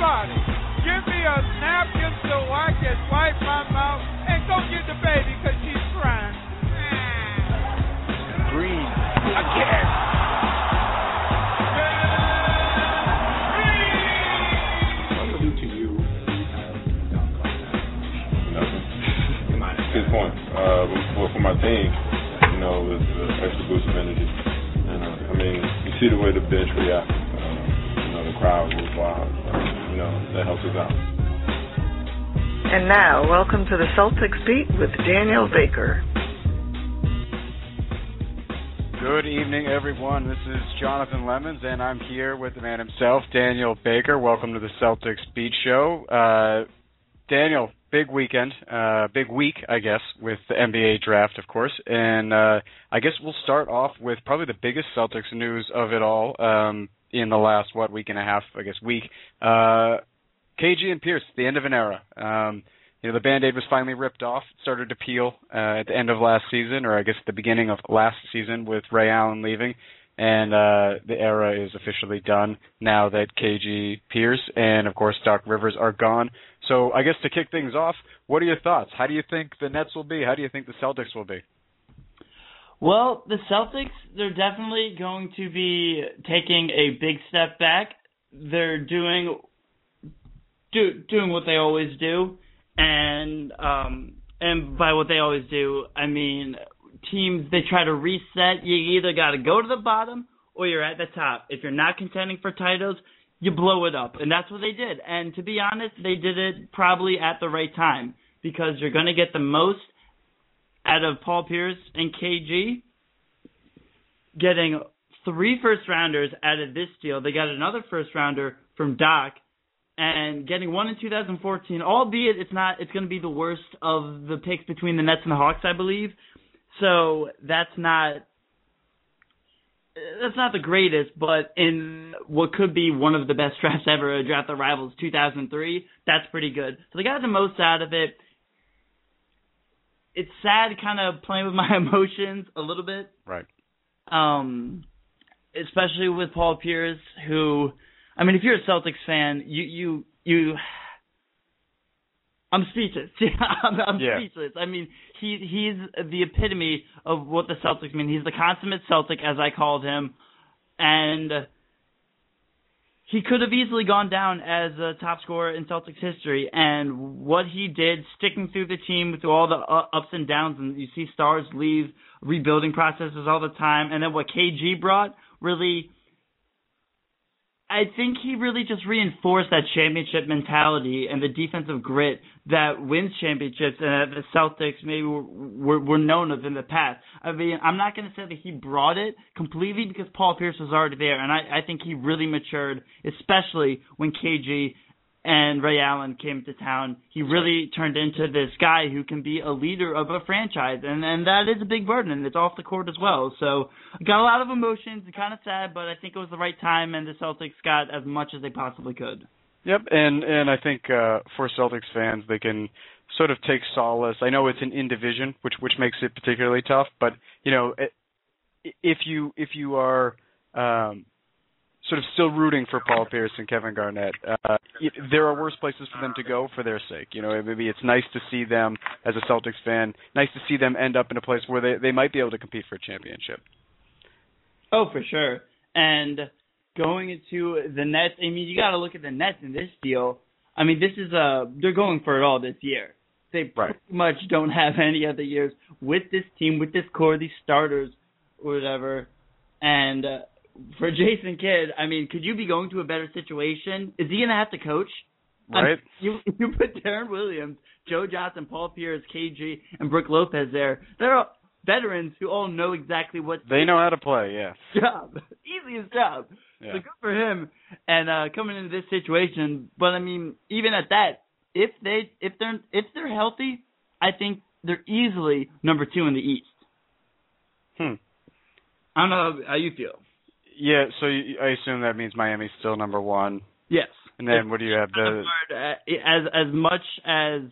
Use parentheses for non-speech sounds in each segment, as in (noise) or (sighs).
Somebody, give me a napkin so I can wipe my mouth and go get the baby because she's crying. Green. Again. What would do to you Nothing. Point. Uh, for, for my team, you know, it was an extra boost of energy. And uh, I mean, you see the way the bench react. Crowd was wild. You know, that helps us out. And now, welcome to the Celtics Beat with Daniel Baker. Good evening, everyone. This is Jonathan Lemons, and I'm here with the man himself, Daniel Baker. Welcome to the Celtics Beat Show. Uh, Daniel, big weekend, uh, big week, I guess, with the NBA draft, of course. And uh, I guess we'll start off with probably the biggest Celtics news of it all um, in the last, what, week and a half, I guess, week. Uh, KG and Pierce, the end of an era. Um, you know, the band-aid was finally ripped off, started to peel uh, at the end of last season, or I guess the beginning of last season with Ray Allen leaving, and uh, the era is officially done now that KG Pierce and of course Doc Rivers are gone. So I guess to kick things off, what are your thoughts? How do you think the Nets will be? How do you think the Celtics will be? Well, the Celtics, they're definitely going to be taking a big step back. They're doing do, doing what they always do, and um, and by what they always do, I mean teams they try to reset. You either got to go to the bottom or you're at the top. If you're not contending for titles, you blow it up, and that's what they did. And to be honest, they did it probably at the right time because you're going to get the most out of Paul Pierce and KG getting three first rounders out of this deal. They got another first rounder from Doc and getting one in 2014, albeit it's not it's going to be the worst of the picks between the Nets and the Hawks, I believe. So that's not that's not the greatest, but in what could be one of the best (laughs) drafts ever, a draft that rivals 2003, that's pretty good. So they got the most out of it. It's sad, kind of playing with (laughs) my emotions a little bit. Right. Um, especially with Paul Pierce, who, I mean, if you're a Celtics fan, you you you. I'm speechless. (laughs) I'm, I'm Yeah. speechless. I mean, he he's the epitome of what the Celtics mean. He's the consummate Celtic, as I called him, and he could have easily gone down as a top scorer in Celtics history. And what he did, sticking through the team through all the u- ups and downs, and you see stars leave rebuilding processes all the time, and then what KG brought really. I think he really just reinforced that championship mentality and the defensive grit that wins championships and that the Celtics maybe were, were, were known of in the past. I mean, I'm not going to say that he brought it completely because Paul Pierce was already there, and I, I think he really matured, especially when KG and Ray Allen came to town. He really turned into this guy who can be a leader of a franchise, and and that is a big burden, and it's off the court as well. So got a lot of emotions, and kind of sad, but I think it was the right time, and the Celtics got as much as they possibly could. Yep, and and I think uh, for Celtics fans, they can sort of take solace. I know it's an in division, which which makes it particularly tough, but you know, i- if you if you are um, sort of still rooting for Paul Pierce and Kevin Garnett. Uh, it, there are worse places for them to go for their sake. You know, maybe it's nice to see them as a Celtics fan, nice to see them end up in a place where they they might be able to compete for a championship. Oh, for sure. And going into the Nets, I mean, you got to look at the Nets in this deal. I mean, this is uh they're going for it all this year. They right. pretty much don't have (laughs) any other years with this team, with this core, these starters, or whatever. And uh, for Jason Kidd, I mean, could you be going to a better situation? Is he going to have to coach? Right. I mean, you you put Deron Williams, Joe Johnson, Paul Pierce, KG, and Brook Lopez there. They're all veterans who all know exactly what they know how to play. Yeah. Job, (laughs) easiest job. Yeah. So good for him. And uh coming into this situation, but I mean, even at that, if they if they're if they're healthy, I think they're easily number two in the East. Hmm. I don't know how you feel. Yeah. So you, I assume that means Miami's still number one. Yes. And then what do you have? The as as much as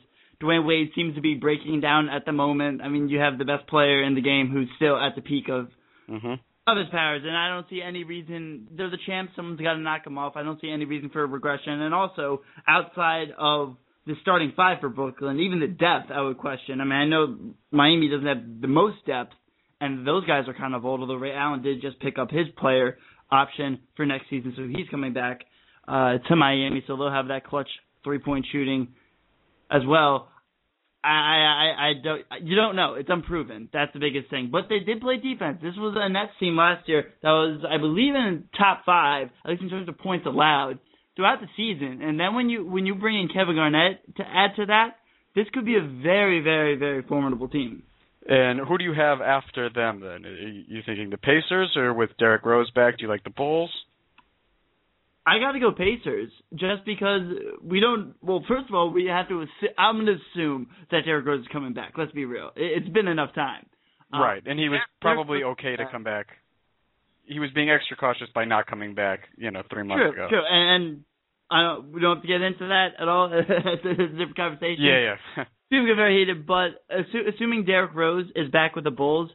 Dwyane Wade seems to be breaking down at the moment. I mean, you have the best player in the game who's still at the peak of hmm of his powers, and I don't see any reason. They're the champs. Someone's got to knock them off. I don't see any reason for regression. And also, outside of the starting five for Brooklyn, even the depth, I would question. I mean, I know Miami doesn't have the most depth, and those guys are kind of old. Although Ray Allen did just pick up his player option for next season, so he's coming back uh, to Miami, so they'll have that clutch three point shooting as well. I, I, I don't, you don't know. It's unproven. That's the biggest thing. But they did play defense. This was a Nets team last year that was, I believe, in top five, at least in terms of points allowed throughout the season. And then when you when you bring in Kevin Garnett to add to that, this could be a very, very, very formidable team. And who do you have after them then? Are you thinking the Pacers or with Derrick Rose back? Do you like the Bulls? I got to go Pacers just because we don't. Well, first of all, we have to. Assu- I'm going to assume that Derrick Rose is coming back. Let's be real. It, it's been enough time. Uh, right, and he was probably okay to come back. He was being extra cautious by not coming back, you know, three months True, ago. true, and, and I don't. We don't have to get into that at all. (laughs) it's a different conversation. Yeah, yeah. (laughs) Seems get very heated, but assu- assuming Derrick Rose is back with the Bulls,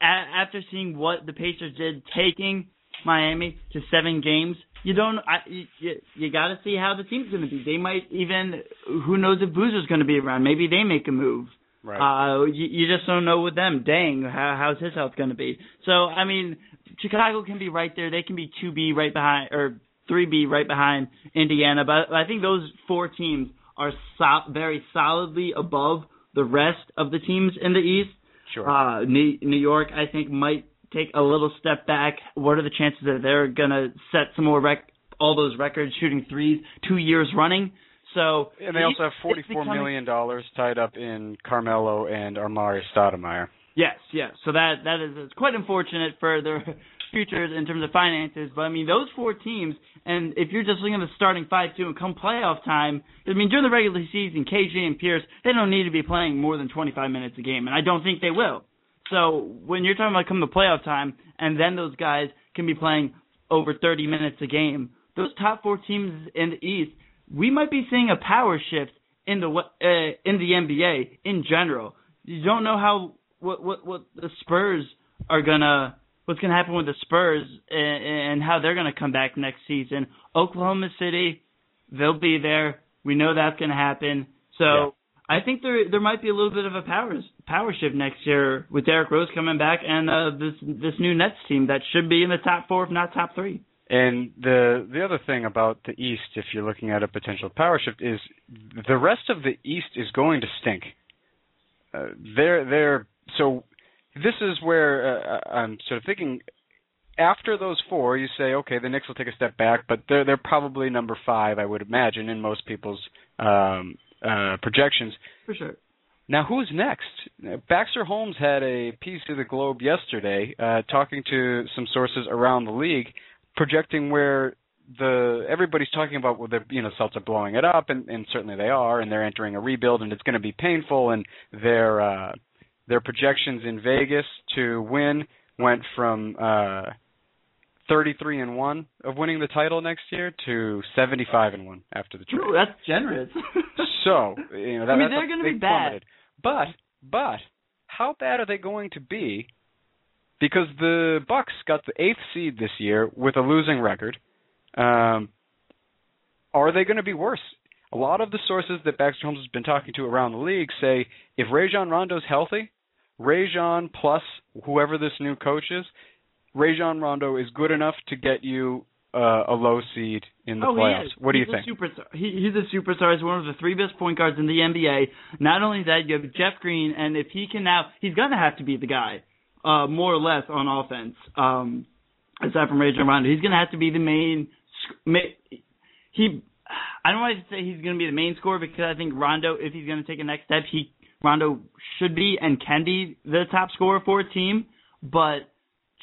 a- after seeing what the Pacers did, taking Miami to seven games, you don't. I, you, you, you got to see how the team's going to be. They might even. Who knows if Boozer's going to be around? Maybe they make a move. right. Uh, you, you just don't know with them. Dang, how, how's his health going to be? So I mean, Chicago can be right there. They can be two B right behind or three B right behind Indiana. But I think those four teams are so- very solidly above the rest of the teams in the East. sure. Uh, New, New York, I think, might take a little step back. What are the chances that they're gonna set some more rec- all those records, shooting threes, two years running? So and they also have forty-four becoming- million dollars tied up in Carmelo and Amar'e Stoudemire. Yes, yes. So that that is quite unfortunate for their futures in terms of finances. But I mean, those four teams, and if you're just looking at the starting five too, and come playoff time, I mean, during the regular season, KG and Pierce, they don't need to be playing more than 25 minutes a game, and I don't think they will. So when you're talking about come the playoff time, and then those guys can be playing over 30 minutes a game, those top four teams in the East, we might be seeing a power shift in the uh, in the NBA in general. You don't know how what what what the Spurs are gonna what's gonna happen with the Spurs and, and how they're gonna come back next season. Oklahoma City, they'll be there. We know that's gonna happen. So Yeah. I think there there might be a little bit of a power power shift next year with Derrick Rose coming back and uh, this this new Nets team that should be in the top four if not top three. And the the other thing about the East, if you're looking at a potential power shift, is the rest of the East is going to stink. Uh, they're they're so this is where uh, I'm sort of thinking. After those four, you say, okay, the Knicks will take a step back, but they're they're probably number five, I would imagine, in most people's um, uh, projections. For sure. Now, who's next? Uh, Baxter Holmes had a piece of the Globe yesterday, uh, talking to some sources around the league, projecting where the everybody's talking about well, the you know Celtics are blowing it up, and, and certainly they are, and they're entering a rebuild, and it's going to be painful, and their uh, their projections in Vegas to win went from uh, 33 and one of winning the title next year to 75 and one after the trade. Ooh, that's generous. (laughs) So you know that, I mean, they're gonna big be bad. plummeted. But but how bad are they going to be because the Bucks got the eighth seed this year with a losing record. Um, are they going to be worse? A lot of the sources that Baxter Holmes has been talking to around the league say if Rajon Rondo's healthy, Rajon plus whoever this new coach is, Rajon Rondo is good enough to get you uh, a low seed in the oh, playoffs. What do he's you think? A superstar. He, he's a superstar. He's one of the three best point guards in the NBA. Not only that, you have Jeff Green, and if he can now, he's gonna have to be the guy, uh, more or less on offense. Um, aside from Rajon Rondo, he's gonna have to be the main. He, I don't want to say he's gonna be the main scorer because I think Rondo, if he's gonna take a next step, he Rondo should be and can be the top scorer for a team. But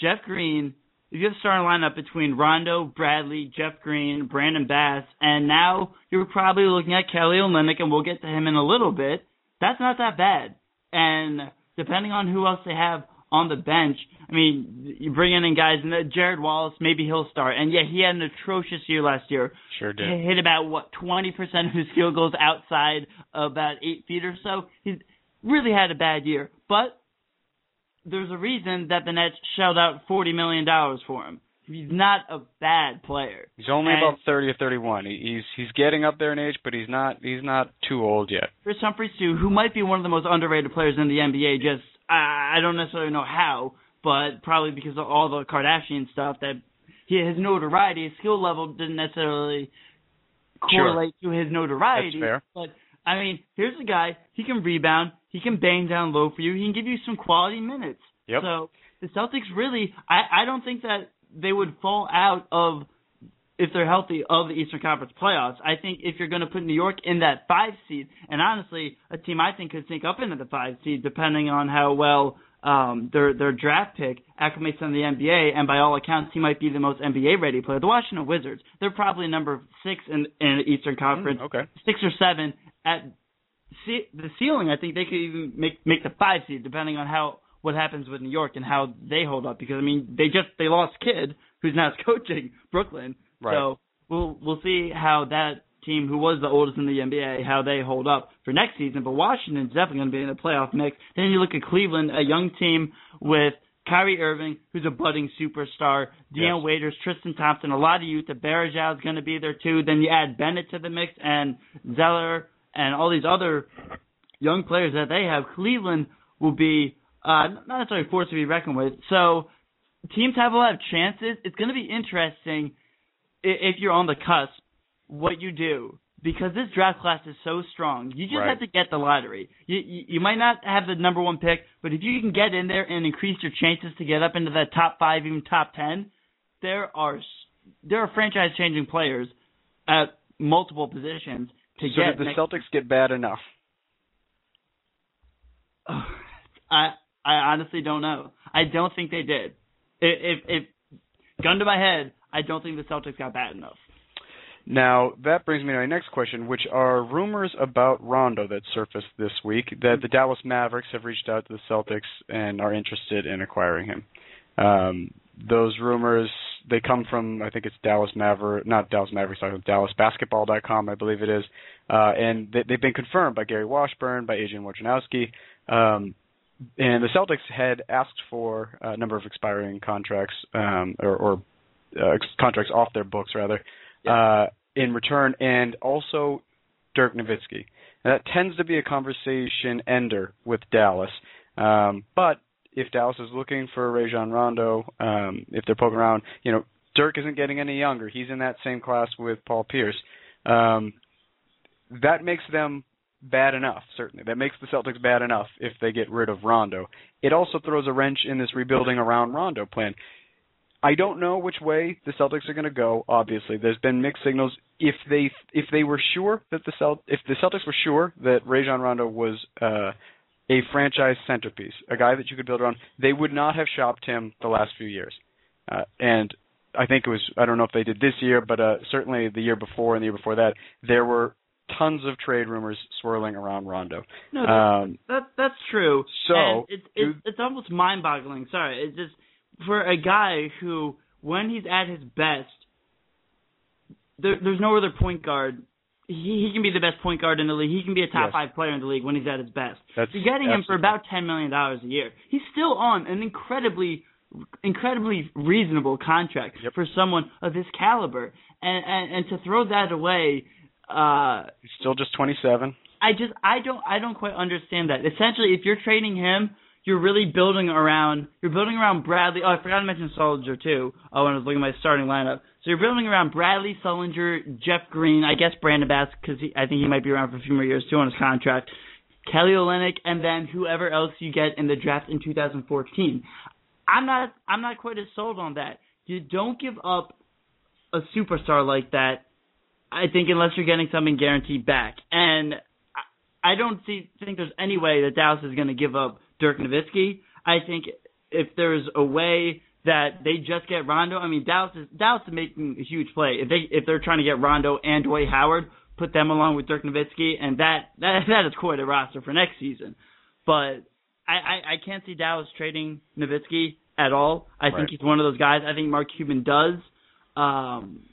Jeff Green if you have a starting lineup between Rondo, Bradley, Jeff Green, Brandon Bass, and now you're probably looking at Kelly Olynyk, and we'll get to him in a little bit. That's not that bad. And depending on who else they have on the bench, I mean, you bring in guys, and Gerald Wallace, maybe he'll start. And yeah, he had an atrocious year last year. Sure did. He hit about what 20% of his field goals outside about eight feet or so. He really had a bad year, but there's a reason that the Nets shelled out forty million dollars for him. He's not a bad player. He's only and about thirty or thirty-one. He's he's getting up there in age, but he's not he's not too old yet. Kris Humphries too, who might be one of the most underrated players in the NBA. Just I, I don't necessarily know how, but probably because of all the Kardashian stuff that he his notoriety, his skill level didn't necessarily correlate sure. to his notoriety. That's fair. But I mean, here's a guy. He can rebound. He can bang down low for you. He can give you some quality minutes. Yep. So the Celtics really, I, I don't think that they would fall out of if they're healthy of the Eastern Conference playoffs. I think if you're going to put New York in that five seed, and honestly, a team I think could sneak up into the five seed depending on how well um, their their draft pick acclimates in the NBA, and by all accounts, he might be the most NBA ready player. The Washington Wizards, they're probably number six in in the Eastern Conference, Mm, okay. six or seven at see, the ceiling. I think they could even make make the five seed depending on how what happens with New York and how they hold up. Because I mean, they just they lost Kidd, who's now (laughs) coaching Brooklyn. Right. So we'll we'll see how that team, who was the oldest in the NBA, how they hold up for next season. But Washington's definitely going to be in the playoff mix. Then you look at Cleveland, a young team with Kyrie Irving, who's a budding superstar, Dion Yes. Waiters, Tristan Thompson, a lot of youth. The is going to be there too. Then you add Bennett to the mix and Zeller and all these other young players that they have. Cleveland will be uh, not necessarily a force to be reckoned with. So teams have a lot of chances. It's going to be interesting if you're on the cusp what you do because this draft class is so strong. You just Right. have to get the lottery. You, you you might not have the number one pick, but if you can get in there and increase your chances to get up into that top five, even top ten, there are there are franchise changing players at multiple positions to so get did the next- Celtics get bad enough? (sighs) I I honestly don't know. I don't think they did. If, if, if gun to my head, I don't think the Celtics got bad enough. Now that brings me to my next question, which are rumors about Rondo that surfaced this week that the Dallas Mavericks have reached out to the Celtics and are interested in acquiring him. Um, those rumors they come from I think it's Dallas Maverick, not Dallas Mavericks, sorry, DallasBasketball.com, I believe it is, uh, and they, they've been confirmed by Gary Washburn, by Adrian Wojnarowski. Um, and the Celtics had asked for a number of expiring contracts um, or, or uh, contracts off their books rather uh, in return, and also Dirk Nowitzki. Now, that tends to be a conversation ender with Dallas, um, but if Dallas is looking for Rajon Rondo, um, if they're poking around, you know, Dirk isn't getting any younger. He's in that same class with Paul Pierce. Um, that makes them bad enough, certainly. That makes the Celtics bad enough if they get rid of Rondo. It also throws a wrench in this rebuilding around Rondo plan. I don't know which way the Celtics are going to go. Obviously, there's been mixed signals. If they if they were sure that the Celt if the Celtics were sure that Rajon Rondo was uh, a franchise centerpiece, a guy that you could build around, they would not have shopped him the last few years. Uh, and I think it was I don't know if they did this year, but uh, certainly the year before and the year before that, there were tons of trade rumors swirling around Rondo. No, Um, that that's true. so, and it's it's, it's almost mind-boggling. Sorry, it just for a guy who, when he's at his best, there, there's no other point guard. He he can be the best point guard in the league. He can be a top Yes. five player in the league when he's at his best. That's You're getting him for about ten million dollars a year. He's still on an incredibly incredibly reasonable contract yep. for someone of his caliber, and and, and to throw that away. Uh, He's still just 27. I just I don't I don't quite understand that. Essentially, if you're trading him, you're really building around you're building around Bradley. Oh, I forgot to mention Sullinger too. Oh, when I was looking at my starting lineup. So you're building around Bradley, Sullinger, Jeff Green, I guess Brandon Bass because I think he might be around for a few more years too on his contract. Kelly Olynyk, and then whoever else you get in the draft in 2014. I'm not I'm not quite as sold on that. You don't give up a superstar like that. I think unless you're getting something guaranteed back, and I don't see think there's any way that Dallas is going to give up Dirk Nowitzki. I think if there's a way that they just get Rondo, I mean Dallas is Dallas is making a huge play. If they if they're trying to get Rondo and Dwight Howard, put them along with Dirk Nowitzki, and that that that is quite a roster for next season. But I I, I can't see Dallas trading Nowitzki at all. I right. think he's one of those guys. I think Mark Cuban does. Um,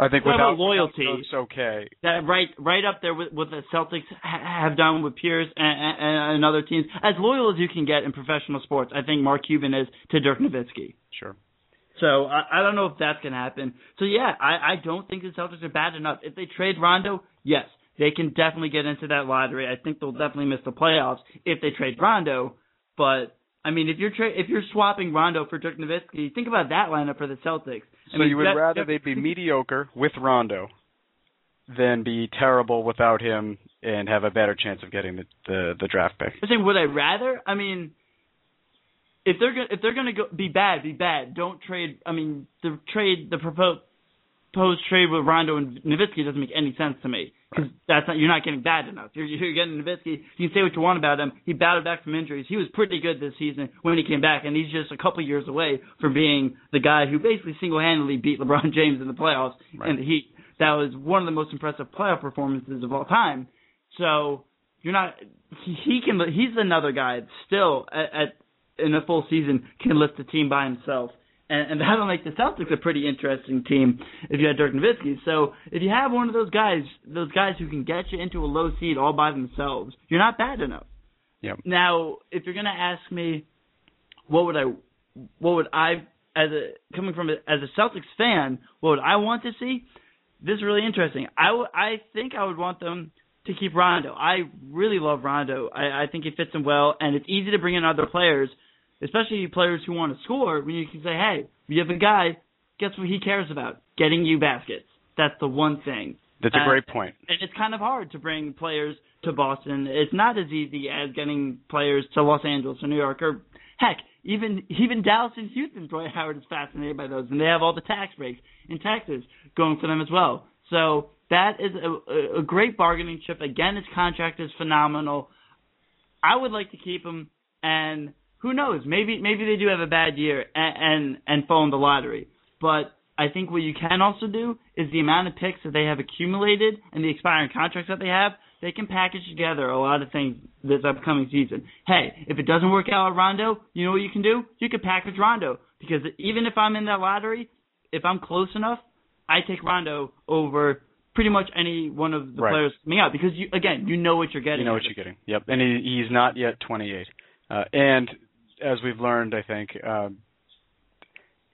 I think without loyalty, it's okay. That right, right up there with what the Celtics ha- have done with Pierce and, and, and other teams. As loyal as you can get in professional sports, I think Mark Cuban is to Dirk Nowitzki. Sure. So I, I don't know if that's gonna happen. So yeah, I, I don't think the Celtics are bad enough. If they trade Rondo, yes, they can definitely get into that lottery. I think they'll definitely miss the playoffs if they trade Rondo. But I mean, if you're tra- if you're swapping Rondo for Dirk Nowitzki, think about that lineup for the Celtics. I so mean, you would that, rather they be (laughs) mediocre with Rondo than be terrible without him and have a better chance of getting the the, the draft pick. I'm saying, would I rather? I mean, if they're gonna if they're gonna go, be bad, be bad. Don't trade. I mean, the trade the proposed proposed trade with Rondo and Nowitzki doesn't make any sense to me because that's not you're not getting bad enough. You're, you're getting Nowitzki. You can say what you want about him. He battled back from injuries. He was pretty good this season when he came back, and he's just a couple years away from being the guy who basically single-handedly beat LeBron (laughs) James in the playoffs right. and the Heat. That was one of the most impressive playoff performances of all time. So you're not. He, he can. He's another guy still at, at in a full season can lift the team by himself. And, and that'll make the Celtics a pretty interesting team if you had Dirk Nowitzki. So if you have one of those guys, those guys who can get you into a low seed all by themselves, you're not bad enough. Yep. Now, if you're gonna ask me, what would I, what would I, as a coming from a, as a Celtics fan, what would I want to see? This is really interesting. I, w- I think I would want them to keep Rondo. I really love Rondo. I, I think he fits him well, and it's easy to bring in other players especially players who want to score, when you can say, hey, you have a guy, guess what he cares about? Getting you baskets. That's the one thing. That's a uh, great point. And it's kind of hard to bring players to Boston. It's not as easy as getting players to Los Angeles or New York or heck, even even Dallas and Houston. Dwight (laughs) Howard is fascinated by those, and they have all the tax breaks in Texas going for them as well. So that is a, a great bargaining chip. Again, his contract is phenomenal. I would like to keep him, and who knows? Maybe maybe they do have a bad year and and, and fall in the lottery. But I think what you can also do is the amount of picks that they have accumulated and the expiring contracts that they have, they can package together a lot of things this upcoming season. Hey, if it doesn't work out with Rondo, you know what you can do? You can package Rondo because even if I'm in that lottery, if I'm close enough, I take Rondo over pretty much any one of the right. players coming out because you again you know what you're getting. You know what you're getting. Yep, and he, he's not yet 28, uh, and as we've learned, I think um,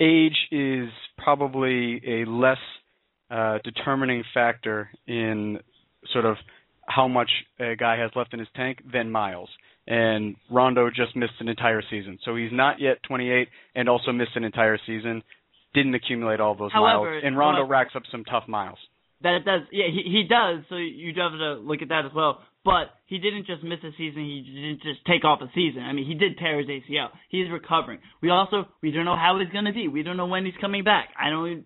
age is probably a less uh, determining factor in sort of how much a guy has left in his tank than miles. And Rondo just missed an entire season, so he's not yet 28, and also missed an entire season. Didn't accumulate all those however, miles, and Rondo however, racks up some tough miles. That does, yeah, he he does. So you do have to look at that as well. But he didn't just miss a season. He didn't just take off a season. I mean, he did tear his ACL. He's recovering. We also we don't know how he's going to be. We don't know when he's coming back. I don't.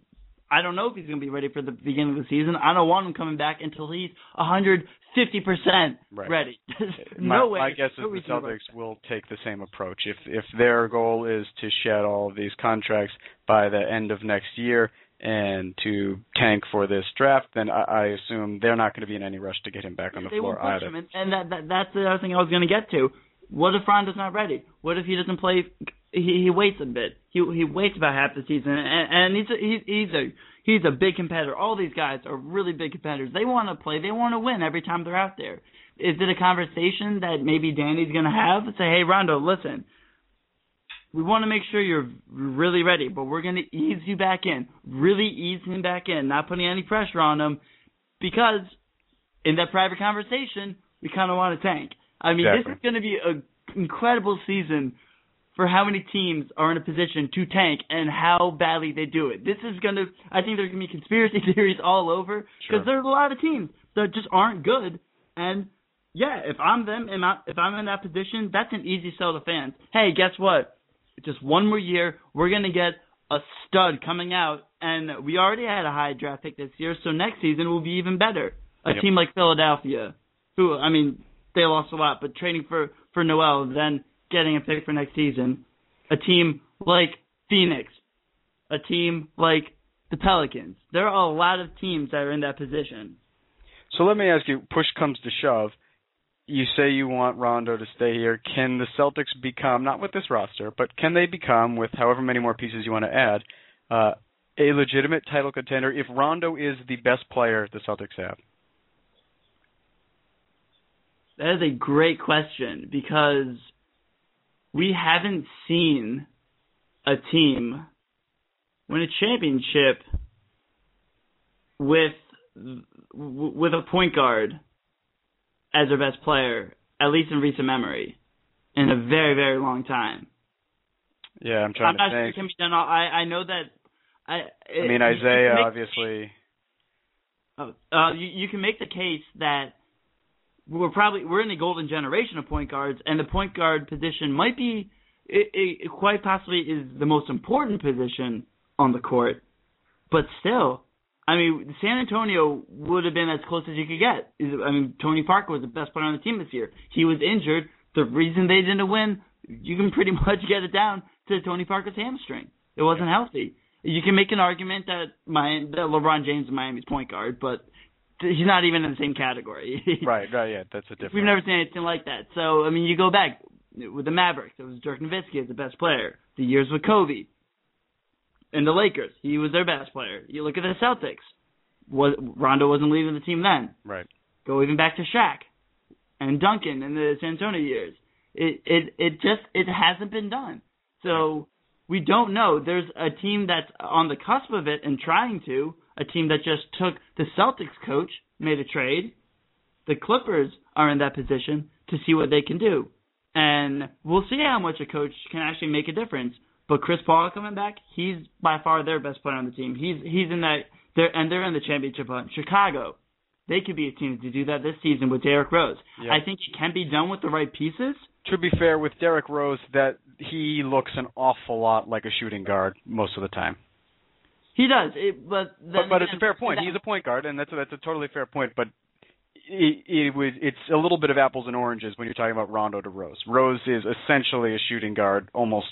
I don't know if he's going to be ready for the beginning of the season. I don't want him coming back until he's 150 percent ready. (laughs) no my, way. My guess is the Celtics will take the same approach. If if their goal is to shed all of these contracts by the end of next year and to tank for this draft, then I, I assume they're not going to be in any rush to get him back on the they floor either. Him. And, and that, that that's the other thing I was going to get to. What if Rondo's not ready? What if he doesn't play? He, he waits a bit. He he waits about half the season, and, and he's a, he's he's a he's a big competitor. All these guys are really big competitors. They want to play. They want to win every time they're out there. Is it a conversation that maybe Danny's going to have? Say, hey, Rondo, listen. We want to make sure you're really ready, but we're going to ease you back in, really ease him back in, not putting any pressure on him, because in that private conversation, we kind of want to tank. I mean, exactly. this is going to be an incredible season for how many teams are in a position to tank and how badly they do it. This is going to, I think there's going to be conspiracy (laughs) theories all over because Sure. there's a lot of teams that just aren't good. And yeah, if I'm them, and if I'm in that position, that's an easy sell to fans. Hey, guess what? Just one more year, we're going to get a stud coming out, and we already had a high draft pick this year, so next season will be even better. A Yep. team like Philadelphia, who I mean, they lost a lot, but trading for for Noel, then getting a pick for next season. A team like Phoenix, a team like the Pelicans. There are a lot of teams that are in that position. So let me ask you: push comes to shove, you say you want Rondo to stay here. Can the Celtics become not with this roster, but can they become with however many more pieces you want to add, uh, a legitimate title contender if Rondo is the best player the Celtics have? That is a great question because we haven't seen a team win a championship with with a point guard as their best player, at least in recent memory, in a very very long time. Yeah, I'm trying I'm not to sure it can be done. all- I I know that. I I mean, Isiah make- obviously. Oh, uh, you, you can make the case that we're probably we're in the golden generation of point guards, and the point guard position might be it, it quite possibly is the most important position on the court. But still, I mean, San Antonio would have been as close as you could get. Is- I mean, Tony Parker was the best player on the team this year. He was injured. The reason they didn't win, you can (laughs) pretty much get it down to Tony Parker's hamstring. It wasn't healthy. You can make an argument that my that LeBron James is Miami's point guard, but he's not even in the same category. (laughs) Right, right, yeah, that's a different. We've never seen anything like that. So I mean, you go back with the Mavericks. It was Dirk Nowitzki as the best player. The years with Kobe. And the Lakers, he was their best player. You look at the Celtics. Was Rondo wasn't leading the team then? Right. Go even back to Shaq and Duncan in the San Antonio years. It it it just it hasn't been done. So we don't know. There's a team that's on the cusp of it and trying to. A team that just took the Celtics coach, made a trade. The Clippers are in that position to see what they can do. And we'll see how much a coach can actually make a difference. But Chris Paul coming back, he's by far their best player on the team. He's he's in that they're and they're in the championship hunt. Chicago, they could be a team to do that this season with Derrick Rose. Yeah. I think it can be done with the right pieces. To be fair with Derrick Rose, that he looks an awful lot like a shooting guard most of the time. He does, it, but But, then but it's a fair point. He's a point guard, and that's a, that's a totally fair point. But it, it was it's a little bit of apples and oranges when you're talking about Rondo to Rose. Rose is essentially a shooting guard almost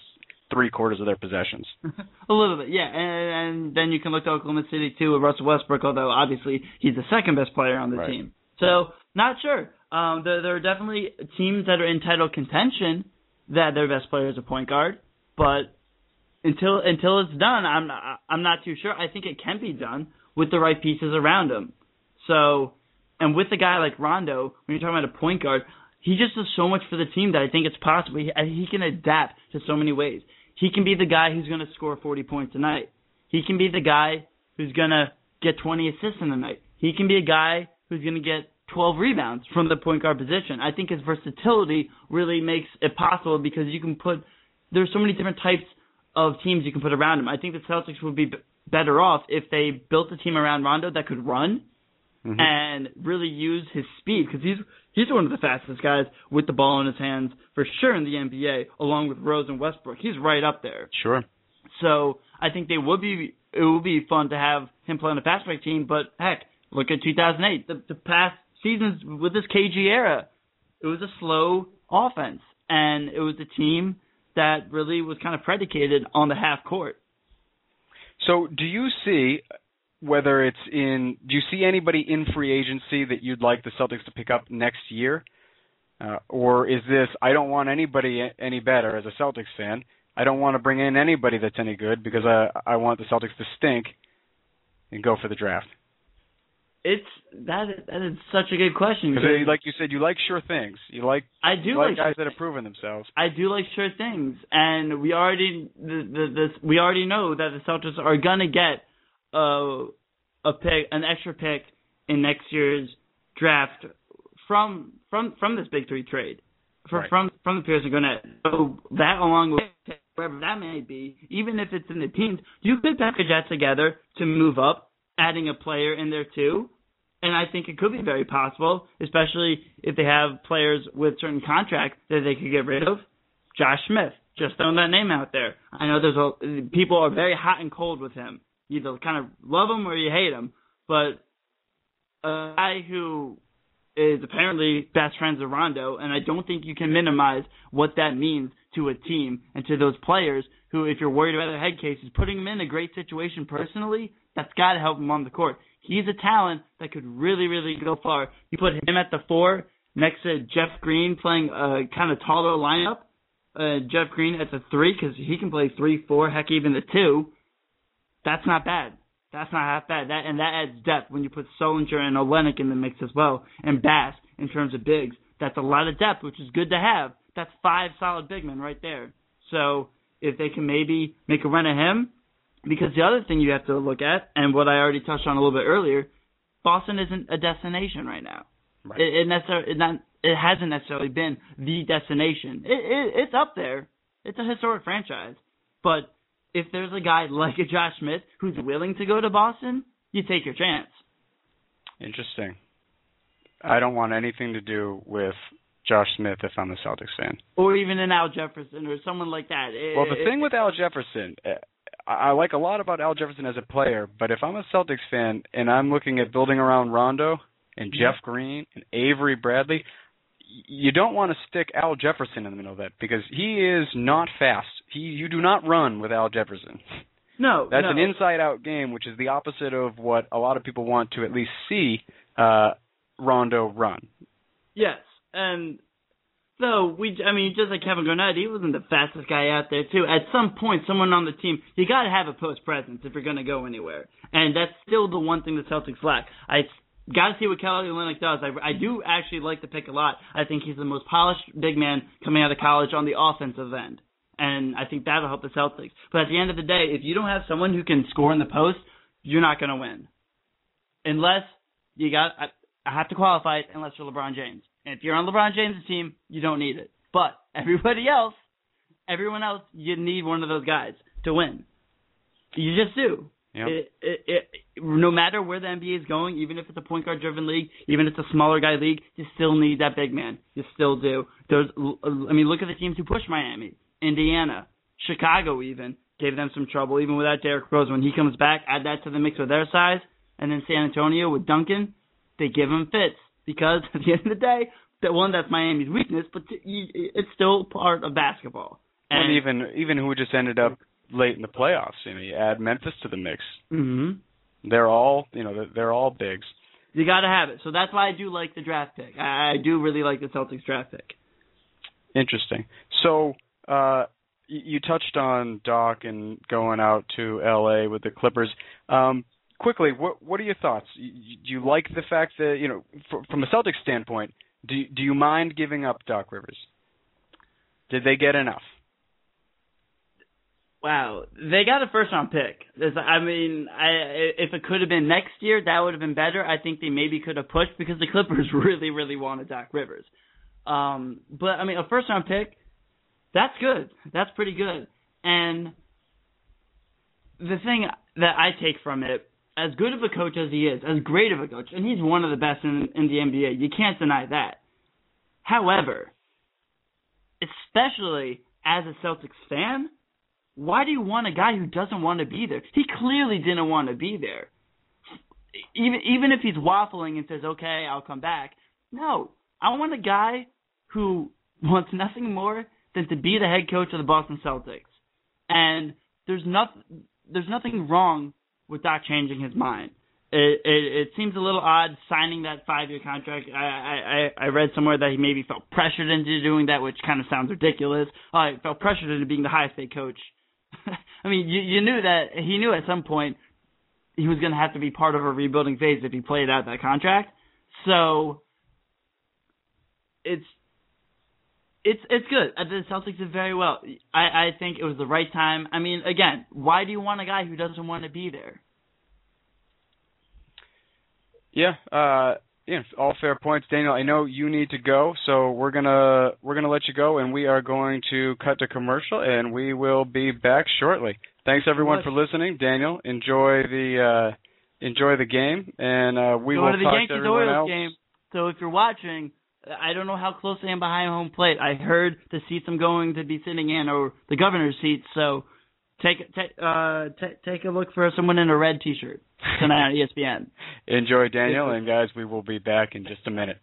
three quarters of their possessions. (laughs) a little bit, yeah. And, and then you can look to Oklahoma City too with Russell Westbrook, although obviously he's the second best player on the Right. team. So not sure. Um, there, there are definitely teams that are in title contention that their best player is a point guard, but until until it's done, I'm not, I'm not too sure. I think it can be done with the right pieces around him. So, and with a guy like Rondo, when you're talking about a point guard, he just does so much for the team that I think it's possible. He, he can adapt to so many ways. He can be the guy who's going to score 40 points a night. He can be the guy who's going to get 20 assists in a night. He can be a guy who's going to get 12 rebounds from the point guard position. I think his versatility really makes it possible because you can put there's so many different types of teams you can put around him. I think the Celtics would be better off if they built a team around Rondo that could run Mhm. and really use his speed because he's he's one of the fastest guys with the ball in his hands for sure in the NBA, along with Rose and Westbrook. He's right up there. Sure. So I think they would be it would be fun to have him play on a fast break team. But heck, look at 2008, the, the past seasons with this KG era, it was a slow offense, and it was a team that really was kind of predicated on the half court. So, do you see whether it's in? Do you see anybody in free agency that you'd like the Celtics to pick up next year, uh, or is this? I don't want anybody any better as a Celtics fan. I don't want to bring in anybody that's any good because I I want the Celtics to stink and go for the draft. it's that is, that is such a good question. Because like you said, you like sure things. You like I do like, like guys that have proven themselves. I do like sure things, and we already the, the, this we already know that the Celtics are gonna get a a pick, an extra pick in next year's draft from from from this big three trade, for, Right. from from the Pierce and Garnett. So that along with wherever that may be, even if it's in the teams, you could package that together to move up, adding a player in there too. And I think it could be very possible, especially if they have players with certain contracts that they could get rid of. Josh Smith, just throwing that name out there. I know there's a people are very hot and cold with him. You either kind of love him or you hate him. But a guy who is apparently best friends with Rondo, and I don't think you can minimize what that means to a team and to those players who, if you're worried about their head cases, putting them in a great situation personally, that's got to help them on the court. He's a talent that could really, really go far. You put him at the four next to Jeff Green playing a kind of taller lineup. Uh, Jeff Green at the three because he can play three, four, heck, even the two. That's not bad. That's not half bad. That and that adds depth when you put Sullinger and Olynyk in the mix as well, and Bass in terms of bigs. That's a lot of depth, which is good to have. That's five solid big men right there. So if they can maybe make a run at him, because the other thing you have to look at, and what I already touched on a little bit earlier, Boston isn't a destination right now. Right. It, it necessarily it not it hasn't necessarily been the destination. It, it it's up there. It's a historic franchise, but if there's a guy like a Josh Smith who's willing to go to Boston, you take your chance. Interesting. I don't want anything to do with Josh Smith if I'm a Celtics fan. Or even an Al Jefferson or someone like that. It- Well, the it- thing with Al Jefferson, uh, I I like a lot about Al Jefferson as a player, but if I'm a Celtics fan and I'm looking at building around Rondo and Jeff Green and Avery Bradley, you don't want to stick Al Jefferson in the middle of that because he is not fast. He you do not run with Al Jefferson. no, That's no. an inside-out game, which is the opposite of what a lot of people want to at least see uh, Rondo run. Yes, and so we, I mean, just like Kevin Garnett, he wasn't the fastest guy out there too. At some point, someone on the team, you got to have a post presence if you're going to go anywhere, and that's still the one thing the Celtics lack. I got to see what Kelly Olynyk does. I, I do actually like the pick a lot. I think he's the most polished big man coming out of college on the offensive end, and I think that'll help the Celtics. But at the end of the day, if you don't have someone who can score in the post, you're not going to win, unless you got. I, I have to qualify it unless you're LeBron James. And if you're on LeBron James' team, you don't need it. But (laughs) everybody else, everyone else, you need one of those guys to win. You just do. Yep. It, it, it, no matter where the NBA is going, even if it's a point guard driven league, even if it's a smaller guy league, you still need that big man. You still do. There's, I mean, look at the teams who pushed Miami, Indiana, Chicago, even gave them some trouble, even without Derrick Rose. When he comes back, add that to the mix with their size, and then San Antonio with Duncan, they give him fits because (laughs) at the end of the day, that one that's Miami's weakness, but t- it's still part of basketball. And even even who just ended up late in the playoffs. You know, you add Memphis to the mix. hmm They're all you know they're, they're all bigs. You got to have it. So that's why I do like the draft pick. I, I do really like the Celtics draft pick. Interesting. So uh, you touched on Doc and going out to L.A. with the Clippers. Um, quickly, what what are your thoughts? Do you like the fact that you know, fr- from a Celtics standpoint, do do you mind giving up Doc Rivers? Did they get enough? Wow, they got a first round pick. I mean, I if it could have been next year, that would have been better. I think they maybe could have pushed because the Clippers (laughs) really, really wanted Doc Rivers. Um, but I mean, a first round pick, that's good. That's pretty good. And the thing that I take from it, as good of a coach as he is, as great of a coach, and he's one of the best in, in the NBA, you can't deny that. However, especially as a Celtics fan, why do you want a guy who doesn't want to be there? He clearly didn't want to be there. Even even if he's waffling and says, "Okay, I'll come back." No, I want a guy who wants nothing more than to be the head coach of the Boston Celtics. And there's nothing there's nothing wrong with Doc changing his mind. It, it it seems a little odd signing that five year contract. I, I I read somewhere that he maybe felt pressured into doing that, which kind of sounds ridiculous. Uh, felt pressured into being the highest paid coach. (laughs) I mean, you you knew that he knew at some point he was going to have to be part of a rebuilding phase if he played out that contract. So it's it's it's good. Uh, The Celtics did very well. I I think it was the right time. I mean, again, why do you want a guy who doesn't want to be there? Yeah, uh, yeah, all fair points, Daniel. I know you need to go, so we're gonna we're gonna let you go, and we are going to cut to commercial, and we will be back shortly. Thanks everyone for listening, Daniel. Enjoy the uh, enjoy the game, and uh, we Go will to the talk Yankees to everyone Orioles else. game. So if you're watching, I don't know how close I am behind home plate. I heard the seats I'm going to be sitting in are the governor's seats. So take take uh t- take a look for someone in a red T-shirt tonight on ESPN. Enjoy, Daniel, and guys, we will be back in just a minute.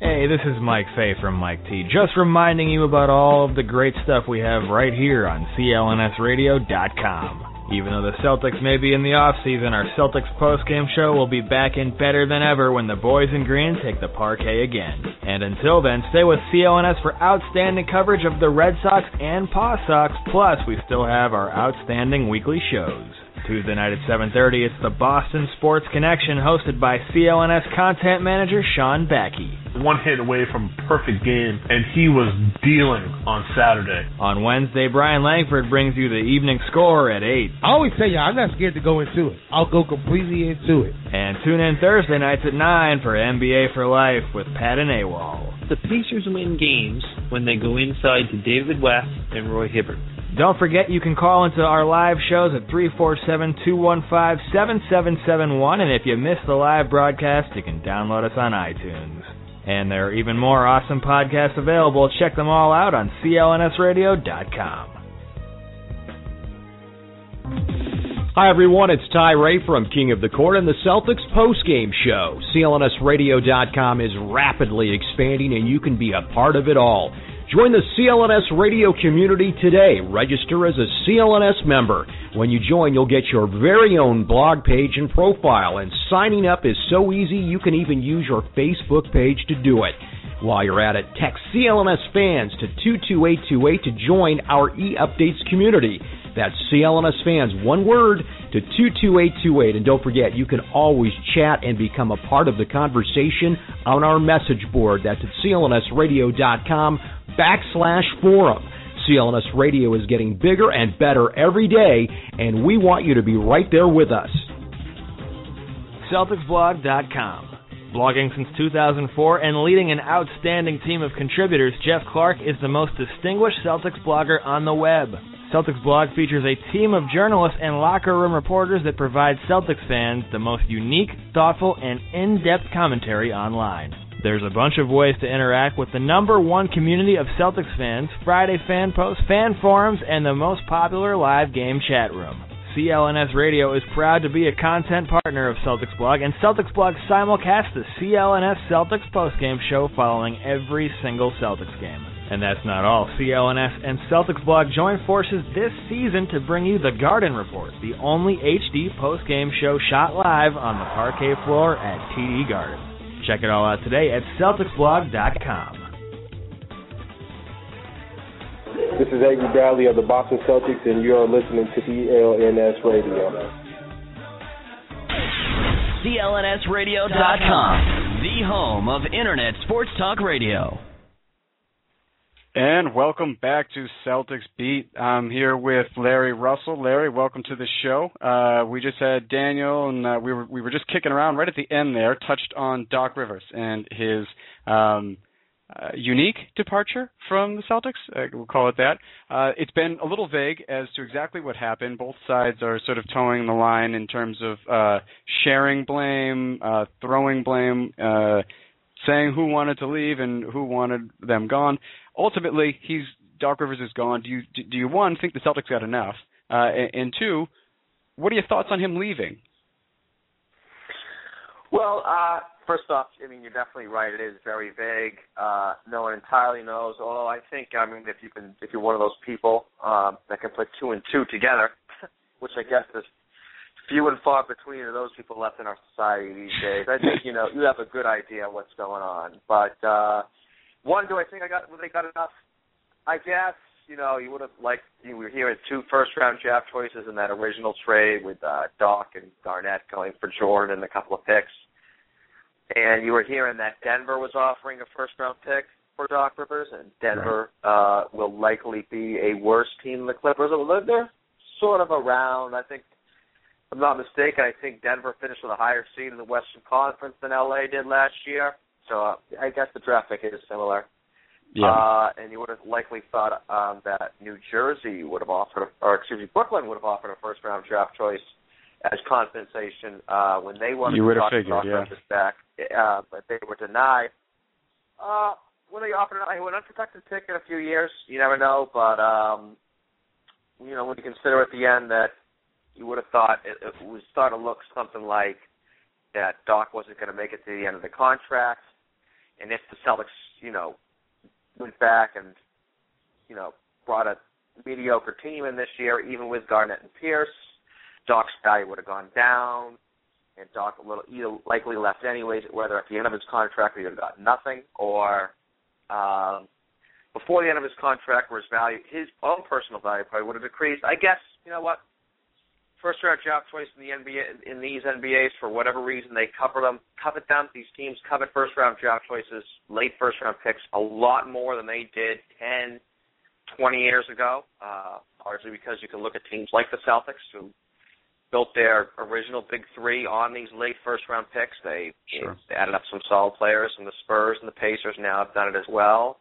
Hey, this is Mike Fay from Mike T. Just reminding you about all of the great stuff we have right here on CLNSradio.com. Even though the Celtics may be in the off season, our Celtics postgame show will be back in better than ever when the boys in green take the parquet again. And until then, stay with CLNS for outstanding coverage of the Red Sox and Paw Sox. Plus, we still have our outstanding weekly shows. Tuesday night at 7:30, it's the Boston Sports Connection, hosted by CLNS content manager Sean Backey. One hit away from perfect game, and he was dealing on Saturday. On Wednesday, Brian Langford brings you the evening score at 8. I always tell you, I'm not scared to go into it. I'll go completely into it. And tune in Thursday nights at 9 for NBA for Life with Pat and AWOL. The Pacers win games when they go inside to David West and Roy Hibbert. Don't forget you can call into our live shows at 347-215-7771 and if you miss the live broadcast, you can download us on iTunes. And there are even more awesome podcasts available. Check them all out on clnsradio.com. Hi, everyone. It's Ty Ray from King of the Court and the Celtics postgame show. CLNSradio.com is rapidly expanding, and you can be a part of it all. Join the CLNS radio community today. Register as a CLNS member. When you join, you'll get your very own blog page and profile, and signing up is so easy you can even use your Facebook page to do it. While you're at it, text CLNS fans to 22828 to join our e-updates community. That's CLNS fans, one word, to 22828. And don't forget, you can always chat and become a part of the conversation on our message board. That's at clnsradio.com backslash forum. CLNS Radio is getting bigger and better every day, and we want you to be right there with us. CelticsBlog.com. Blogging since 2004 and leading an outstanding team of contributors, Jeff Clark is the most distinguished Celtics blogger on the web. Celtics Blog features a team of journalists and locker room reporters that provide Celtics fans the most unique, thoughtful, and in-depth commentary online. There's a bunch of ways to interact with the number one community of Celtics fans, Friday fan posts, fan forums, and the most popular live game chat room. CLNS Radio is proud to be a content partner of Celtics Blog, and Celtics Blog simulcasts the CLNS Celtics postgame show following every single Celtics game. And that's not all. CLNS and Celtics Blog join forces this season to bring you the Garden Report, the only HD postgame show shot live on the parquet floor at TD Garden. Check it all out today at CelticsBlog.com. This is Avery Bradley of the Boston Celtics, and you are listening to CLNS Radio. CLNSradio.com, the home of Internet Sports Talk Radio. And welcome back to Celtics Beat. I'm here with Larry Russell. Larry, welcome to the show. Uh, we just had Daniel, and uh, we were we were just kicking around right at the end there. Touched on Doc Rivers and his um, uh, unique departure from the Celtics. Uh, we'll call it that. Uh, it's been a little vague as to exactly what happened. Both sides are sort of towing the line in terms of uh, sharing blame, throwing blame, saying who wanted to leave and who wanted them gone. Ultimately, he's Doc Rivers is gone. Do you do you one think the Celtics got enough, uh, and, and two, what are your thoughts on him leaving? Well, uh, first off, I mean you're definitely right. It is very vague. Uh, no one entirely knows. Although I think, I mean, if you can, if you're one of those people um, that can put two and two together, (laughs) which I guess is few and far between of those people left in our society these days. I think you know you have a good idea what's going on. But uh, one, do I think I got? They got enough. I guess you know, you would have liked you were hearing two first round draft choices in that original trade with uh, Doc and Garnett going for Jordan and a couple of picks. And you were hearing that Denver was offering a first round pick for Doc Rivers, and Denver right. uh, will likely be a worse team than the Clippers. They're sort of around. I think, if I'm not mistaken, I think Denver finished with a higher seed in the Western Conference than LA did last year. So uh, I guess the draft pick is similar. Yeah. Uh, and you would have likely thought um, that New Jersey would have offered, or excuse me, Brooklyn would have offered a first round draft choice as compensation uh, when they wanted you to would talk have figured, yeah. back, uh, but they were denied. Uh, when they offered an unprotected pick in a few years, you never know. But um, you know, when you consider at the end that you would have thought it, it was starting to look something like that Doc wasn't going to make it to the end of the contract, and if the Celtics, you know, went back and you know brought a mediocre team in this year, even with Garnett and Pierce, Doc's value would have gone down, and Doc would have either likely left anyways. Whether at the end of his contract he would have got nothing, or um, before the end of his contract, where his value, his own personal value, probably would have decreased. I guess you know what. First round draft choice in the NBA in these NBAs for whatever reason they cover them, covet them. These teams covet first round draft choices, late first round picks a lot more than they did 10, 20 years ago. Uh, largely because you can look at teams like the Celtics who built their original big three on these late first round picks. They, sure. they added up some solid players, and the Spurs and the Pacers now have done it as well.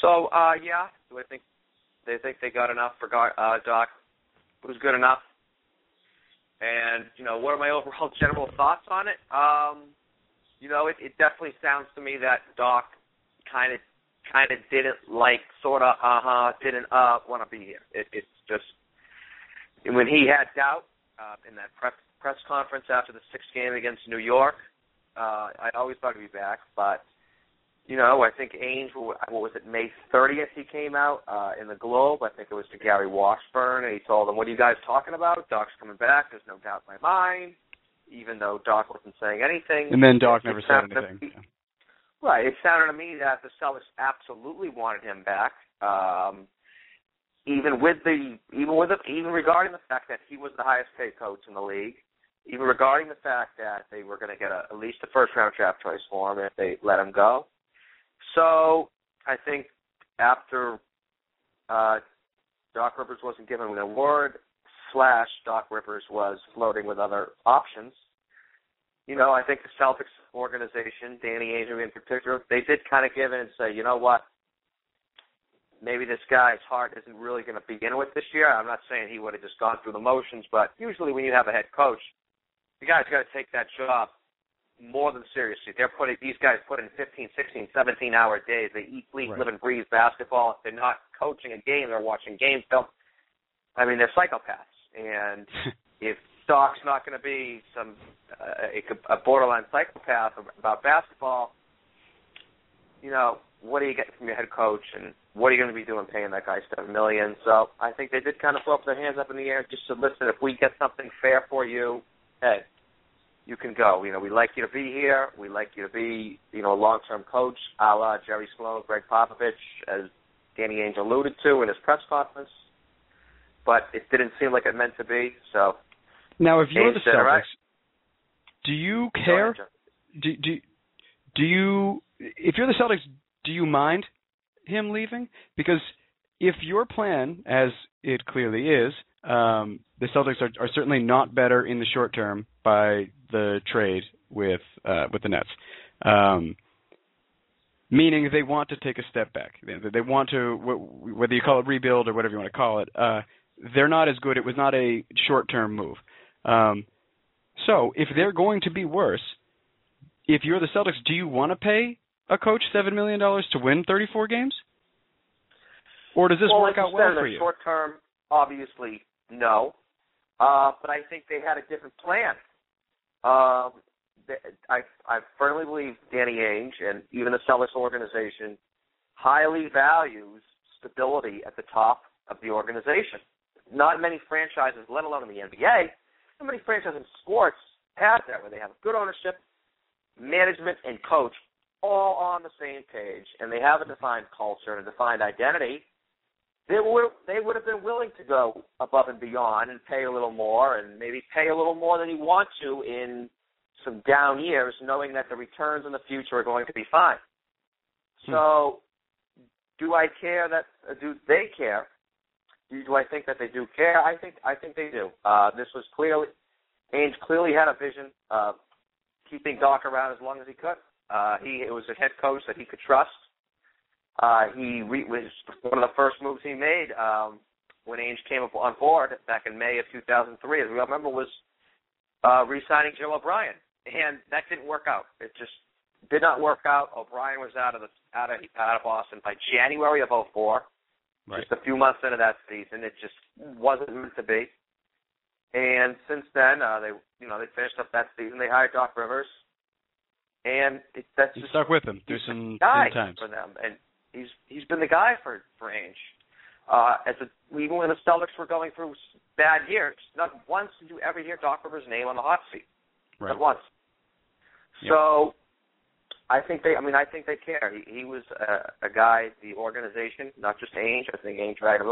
So uh, yeah, do I think they think they got enough for uh, Doc? Was good enough. And you know, what are my overall (laughs) general thoughts on it? Um, you know, it, it definitely sounds to me that Doc kind of kind of didn't like sort of uh huh didn't uh want to be here. It, it's just when he had doubt uh, in that press press conference after the sixth game against New York. Uh, I always thought he'd be back, but you know, I think Ainge, what was it, May 30th he came out uh, in the Globe. I think it was to Gary Washburn, and he told him, what are you guys talking about? Doc's coming back. There's no doubt in my mind, even though Doc wasn't saying anything. And then Doc never said anything. Me, right. It sounded to me that the Celtics absolutely wanted him back. Um, even with the even with the, even regarding the fact that he was the highest paid coach in the league, even regarding the fact that they were going to get a, at least a first round draft choice for him if they let him go. So I think after uh, Doc Rivers wasn't given an award, slash Doc Rivers was floating with other options. You know, I think the Celtics organization, Danny Ainge in particular, they did kind of give in and say, you know what, maybe this guy's heart isn't really going to begin with this year. I'm not saying he would have just gone through the motions, but usually when you have a head coach, the guy's got to take that job more than seriously. They're putting these guys put in 15, 16, 17 hour days. They eat, sleep, right. live, and breathe basketball. They're not coaching a game, they're watching game film. I mean, they're psychopaths. And (laughs) if Doc's not going to be some uh, a borderline psychopath about basketball, you know, what do you get from your head coach, and what are you going to be doing paying that guy seven million? So I think they did kind of throw up their hands up in the air, just to listen. If we get something fair for you, hey, you can go. You know, we like you to be here. We like you to be, you know, a long-term coach, a la Jerry Sloan, Gregg Popovich, as Danny Ainge alluded to in his press conference. But it didn't seem like it meant to be. So now, if you're Ainge the said, Celtics, right. do you care? Do do do you? If you're the Celtics, do you mind him leaving? Because if your plan, as it clearly is, um, the Celtics are, are certainly not better in the short term by the trade with uh, with the Nets. Um, meaning they want to take a step back. They, they want to, whether you call it rebuild or whatever you want to call it, uh, they're not as good. It was not a short-term move. Um, so if they're going to be worse, if you're the Celtics, do you want to pay a coach seven million dollars to win 34 games, or does this well, work out well for in you? the Short term, obviously, no. Uh, but I think they had a different plan. Um, I I firmly believe Danny Ainge and even the Celtics organization highly values stability at the top of the organization. Not many franchises, let alone in the NBA, not many franchises in sports have that where they have good ownership, management, and coach all on the same page, and they have a defined culture and a defined identity. They were they would have been willing to go above and beyond and pay a little more and maybe pay a little more than you want to in some down years, knowing that the returns in the future are going to be fine. So, do I care that uh, do they care? Do, do I think that they do care? I think I think they do. Uh, this was clearly Ainge clearly had a vision of keeping Doc around as long as he could. Uh, he it was a head coach that he could trust. Uh, he re- was one of the first moves he made um, when Ainge came up on board back in May of 2003. As we all remember, was uh, re-signing Joe O'Brien, and that didn't work out. It just did not work out. O'Brien was out of the out of out of Boston by January of 04. Right. Just a few months into that season, it just wasn't meant to be. And since then, uh, they you know they finished up that season. They hired Doc Rivers, and it, that's You just stuck with him through some, some times. for them, and he's he's been the guy for for Ainge. Uh, as a, even when the Celtics were going through bad years, not once did you ever hear Doc Rivers' name on the hot seat. Right. Not once. Yep. So, I think they. I mean, I think they care. He, he was a, a guy, the organization, not just Ainge. I think Ainge dragged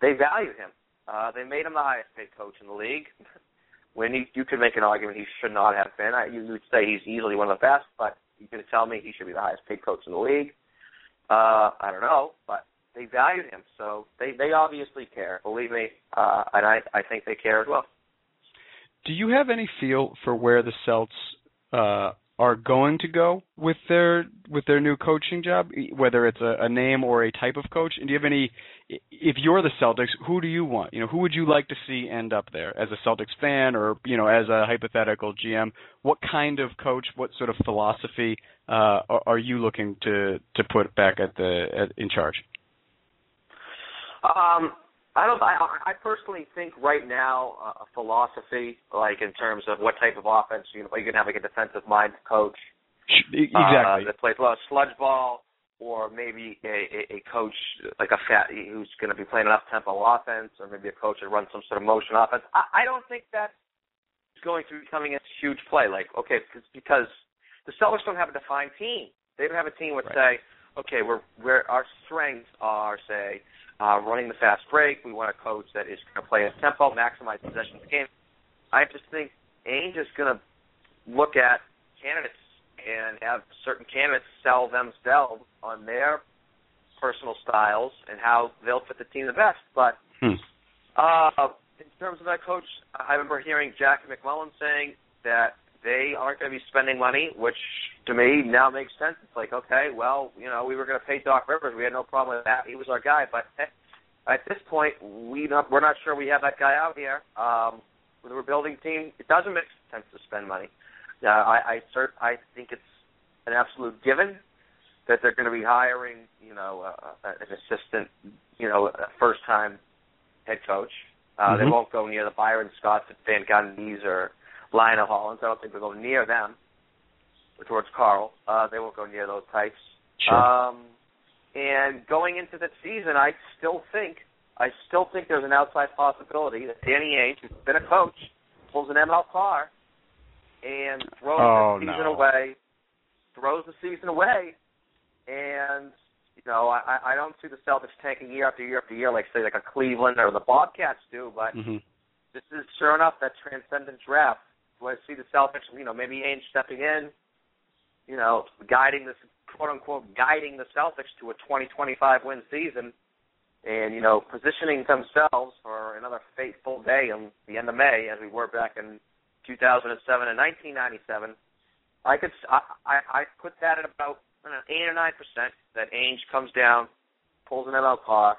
They valued him. Uh, they made him the highest paid coach in the league. (laughs) when he, you could make an argument he should not have been. I, you would say he's easily one of the best, but you can tell me he should be the highest paid coach in the league. Uh, I don't know, but they valued him, so they they obviously care. Believe me, uh, and I I think they care as well. Do you have any feel for where the Celts uh, are going to go with their with their new coaching job, whether it's a, a name or a type of coach? And do you have any? If you're the Celtics, who do you want? You know, who would you like to see end up there as a Celtics fan, or you know, as a hypothetical GM? What kind of coach? What sort of philosophy uh, are, are you looking to to put back at the at, in charge? Um, I don't. I, I personally think right now uh, a philosophy, like in terms of what type of offense you know, you can have like a defensive minded coach E- uh, Exactly. that plays a lot of sludge ball, or maybe a, a, coach like a fat who's going to be playing an up tempo offense, or maybe a coach that runs some sort of motion offense. I, I don't think that's going to be becoming a huge play. Like okay, because, because the Celtics don't have a defined team. They don't have a team would say, okay, we're we're our strengths are say uh, running the fast break. We want a coach that is going to play a tempo, maximize possession of the game. I just think Ainge is going to look at candidates and have certain candidates sell themselves on their personal styles and how they'll fit the team the best. But Hmm. uh, in terms of that coach, I remember hearing Jackie MacMullan saying that they aren't going to be spending money, which to me now makes sense. It's like, okay, well, you know, we were going to pay Doc Rivers. We had no problem with that. He was our guy. But at this point, we not, we're not sure we have that guy out here. Um, with a rebuilding team, it doesn't make sense to spend money. Uh, I I, cert, I think it's an absolute given that they're going to be hiring, you know, uh, an assistant, you know, a first-time head coach. Uh, They Mhm. won't go near the Byron Scotts, and Van Gundy's, or Lionel Hollins. I don't think they'll go near them. Or George Karl. Uh, they won't go near those types. Sure. Um, and going into the season, I still think, I still think there's an outside possibility that Danny Ainge, who's been a coach, pulls an ML Carr and throws Oh, the season no. away, throws the season away, and you know I, I don't see the Celtics tanking year after year after year like say like a Cleveland or the Bobcats do, but hmm this is sure enough that transcendent draft. Do I see the Celtics, you know, maybe Ainge stepping in, you know, guiding this quote unquote guiding the Celtics to a 20-25 win season, and you know, positioning themselves for another fateful day in the end of May, as we were back in 2007 and 1997. I could I I, I put that at about know, eight or nine percent that Ainge comes down, pulls an ML Carr,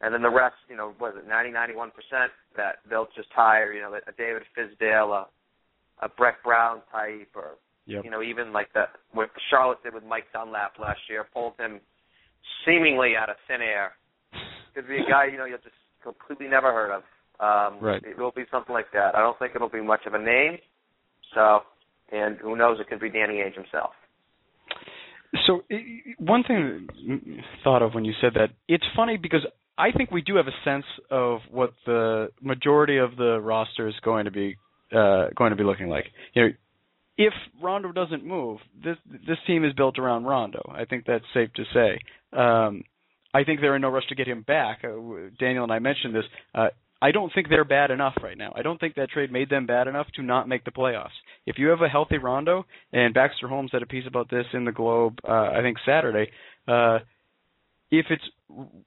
and then the rest, you know, was it 90, 91 percent that they'll just hire, you know, a David Fizdale, a, a Brett Brown type, or Yep. you know, even like the what Charlotte did with Mike Dunlap last year, pulled him seemingly out of thin air. Could be a guy, you know, you'll just completely never heard of. Um, Right. It will be something like that. I don't think it'll be much of a name. So, and who knows? It could be Danny Ainge himself. So one thing I thought of when you said that, it's funny because I think we do have a sense of what the majority of the roster is going to be uh, going to be looking like. You know, if Rondo doesn't move, this this team is built around Rondo. I think that's safe to say. Um, I think they're in no rush to get him back. Uh, Daniel and I mentioned this. Uh, I don't think they're bad enough right now. I don't think that trade made them bad enough to not make the playoffs. If you have a healthy Rondo, and Baxter Holmes had a piece about this in the Globe, uh, I think Saturday. Uh, if it's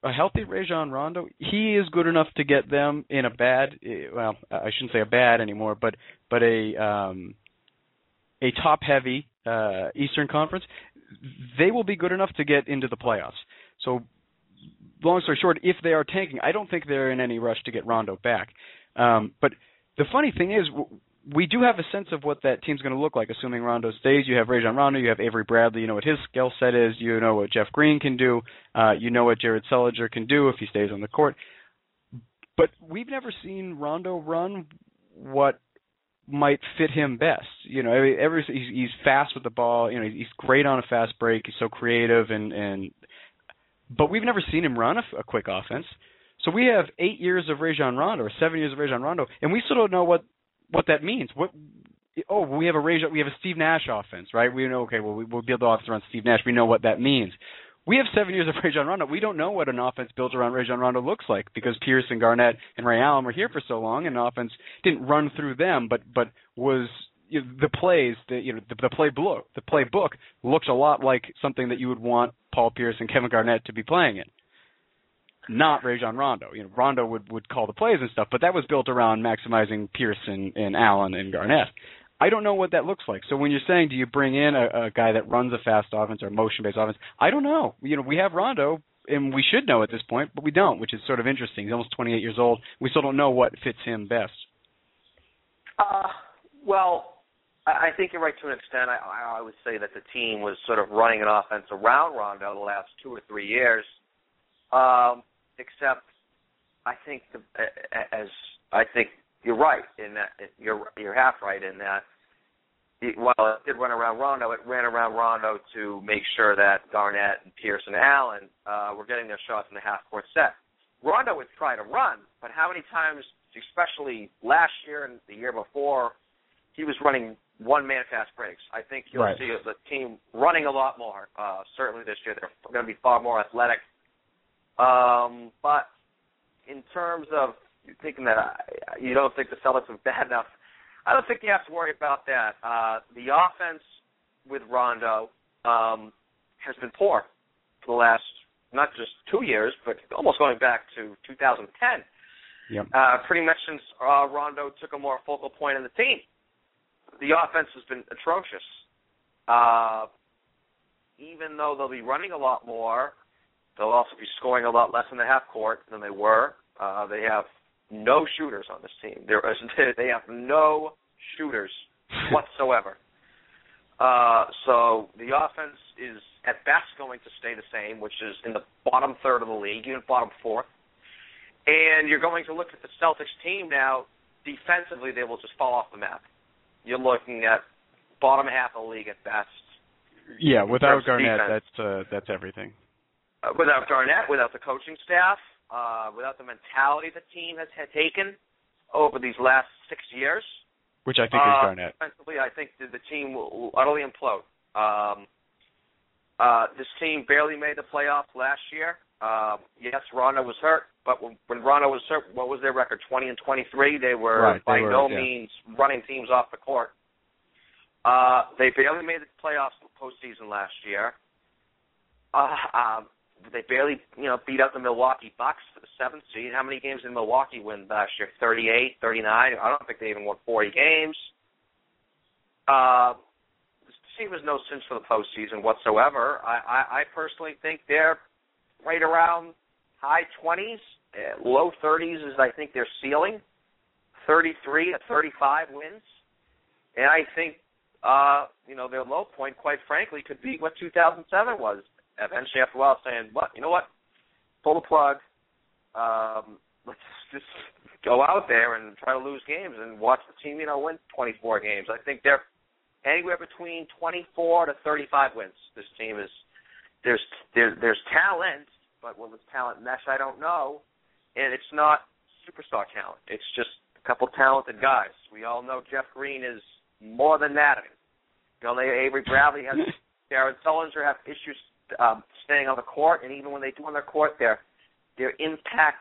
a healthy Rajon Rondo, he is good enough to get them in a bad. eh, Well, I shouldn't say a bad anymore, but but a um, a top heavy uh, Eastern Conference. They will be good enough to get into the playoffs. So long story short, if they are tanking, I don't think they're in any rush to get Rondo back. Um, but the funny thing is, we do have a sense of what that team's going to look like, assuming Rondo stays. You have Rajon Rondo, you have Avery Bradley. You know what his skill set is. You know what Jeff Green can do. Uh, you know what Jared Sullinger can do if he stays on the court. But we've never seen Rondo run what might fit him best. You know, every, every he's, he's fast with the ball. You know, he's great on a fast break. He's so creative and and but we've never seen him run a, a quick offense. So we have eight years of Rajon Rondo or seven years of Rajon Rondo, and we still don't know what what that means. What oh we have a Rajon, we have a Steve Nash offense, right? We know okay, well we, we'll build the offense around Steve Nash. We know what that means. We have seven years of (laughs) Rajon Rondo. We don't know what an offense built around Rajon Rondo looks like because Pierce and Garnett and Ray Allen were here for so long, and offense didn't run through them, but but was you know, the plays, the you know the, the play book, the playbook looks a lot like something that you would want Paul Pierce and Kevin Garnett to be playing in. Not Rajon Rondo. You know, Rondo would would call the plays and stuff, but that was built around maximizing Pierce and, and Allen and Garnett. I don't know what that looks like. So when you're saying, do you bring in a, a guy that runs a fast offense or motion-based offense? I don't know. You know, we have Rondo, and we should know at this point, but we don't, which is sort of interesting. He's almost 28 years old. We still don't know what fits him best. Uh, well, I think you're right to an extent. I, I would say that the team was sort of running an offense around Rondo the last two or three years. Um, except, I think the, as I think you're right in that you're you're half right in that. While it did run around Rondo, it ran around Rondo to make sure that Garnett and Pierce and Allen uh, were getting their shots in the half court set. Rondo would try to run, but how many times, especially last year and the year before, he was running one man fast breaks. I think you'll Right. see the team running a lot more. Uh, certainly this year, they're going to be far more athletic. Um, but in terms of thinking that I, you don't think the Celtics are bad enough, I don't think you have to worry about that. Uh, the offense with Rondo um, has been poor for the last not just two years, but almost going back to 2010. Yep. Uh, pretty much since uh, Rondo took a more focal point in the team, the offense has been atrocious. Uh, even though they'll be running a lot more, they'll also be scoring a lot less in the half court than they were. Uh, they have no shooters on this team. There is, (laughs) they have no shooters whatsoever. (laughs) Uh, so the offense is at best going to stay the same, which is in the bottom third of the league, even bottom fourth. And you're going to look at the Celtics team now. Defensively, they will just fall off the map. You're looking at bottom half of the league at best. Yeah, without Garnett, defense. that's uh, that's everything. Uh, without Garnett, without the coaching staff, uh, without the mentality the team has had taken over these last six years. Which I think uh, is Garnett. Defensively, I think that the team will, will utterly implode. Um, uh, this team barely made the playoffs last year. Uh, yes, Rondo was hurt, but when, when Rondo was what was their record? Twenty and twenty-three. They were Right, they by were, no yeah. means running teams off the court. Uh, they barely made the playoffs in the postseason last year. Uh, um, they barely, you know, beat out the Milwaukee Bucks for the seventh seed. How many games did Milwaukee win last year? Thirty-eight, thirty-nine. I don't think they even won 40 games. Uh, this team has no sense for the postseason whatsoever. I, I, I personally think they're right around high 20s, uh, low 30s is I think their ceiling. 33 to 35 wins, and I think uh, you know their low point, quite frankly, could be what 2007 was. Eventually, after a while, saying, "What? You know what? Pull the plug. Um, let's (laughs) just go out there and try to lose games and watch the team, you know, win 24 games." I think they're anywhere between 24 to 35 wins. This team is there's there, there's talent, but will this talent mesh? I don't know, and it's not superstar talent. It's just a couple talented guys. We all know Jeff Green is more than that. You know, Avery Bradley has (laughs) Jared Sullinger have issues um, staying on the court, and even when they do on their court, they're they're impact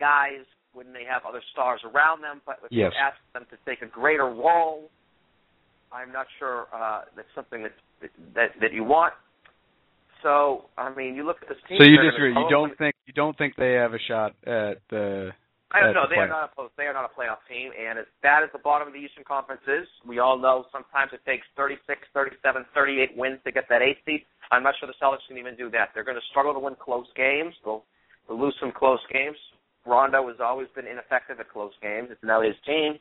guys when they have other stars around them. But if Yes. you ask them to take a greater role, I'm not sure uh, that's something that that that you want. So I mean, you look at this team. So you disagree? You don't think you don't think they have a shot at the? I don't know. the They are not a post. They are not a playoff team, and as bad as the bottom of the Eastern Conference is, we all know sometimes it takes 36, 37, 38 wins to get that eighth seed. I'm not sure the Celtics can even do that. They're going to struggle to win close games. They'll, they'll lose some close games. Rondo has always been ineffective at close games. It's now his team,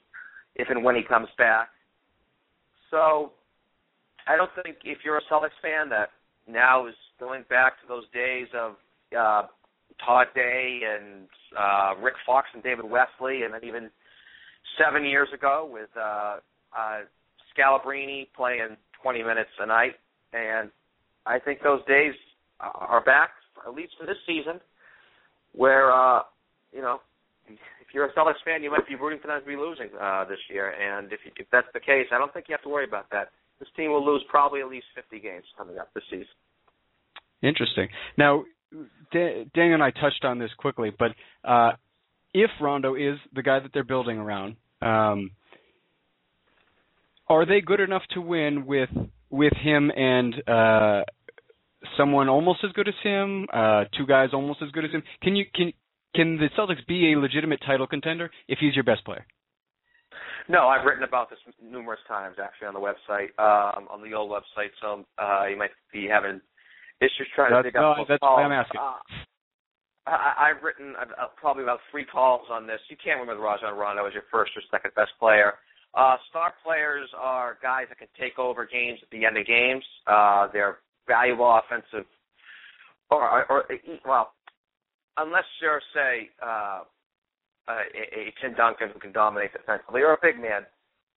if and when he comes back. So, I don't think if you're a Celtics fan that now is going back to those days of uh, Todd Day and uh, Rick Fox and David Wesley, and then even seven years ago with uh, uh, Scalabrine playing 20 minutes a night. And I think those days are back, at least for this season, where, uh, you know, if you're a Celtics fan, you might be rooting for them to be losing uh, this year. And if, if that's the case, I don't think you have to worry about that. This team will lose probably at least 50 games coming up this season. Interesting. Now, Daniel and I touched on this quickly, but uh, if Rondo is the guy that they're building around, um, are they good enough to win with with him and uh, someone almost as good as him, uh, two guys almost as good as him? Can you can can the Celtics be a legitimate title contender if he's your best player? No, I've written about this numerous times actually on the website, um, on the old website. So uh, you might be having issues trying That's- to dig up no, those that's calls. why I'm asking. Uh, I, I've written uh, probably about three calls on this. You can't win with Rajon Rondo as your first or second best player. Uh, star players are guys that can take over games at the end of games. Uh, they're valuable offensive, or, or, or well, unless you're say uh, uh, a, a Tim Duncan who can dominate defensively, or a big man.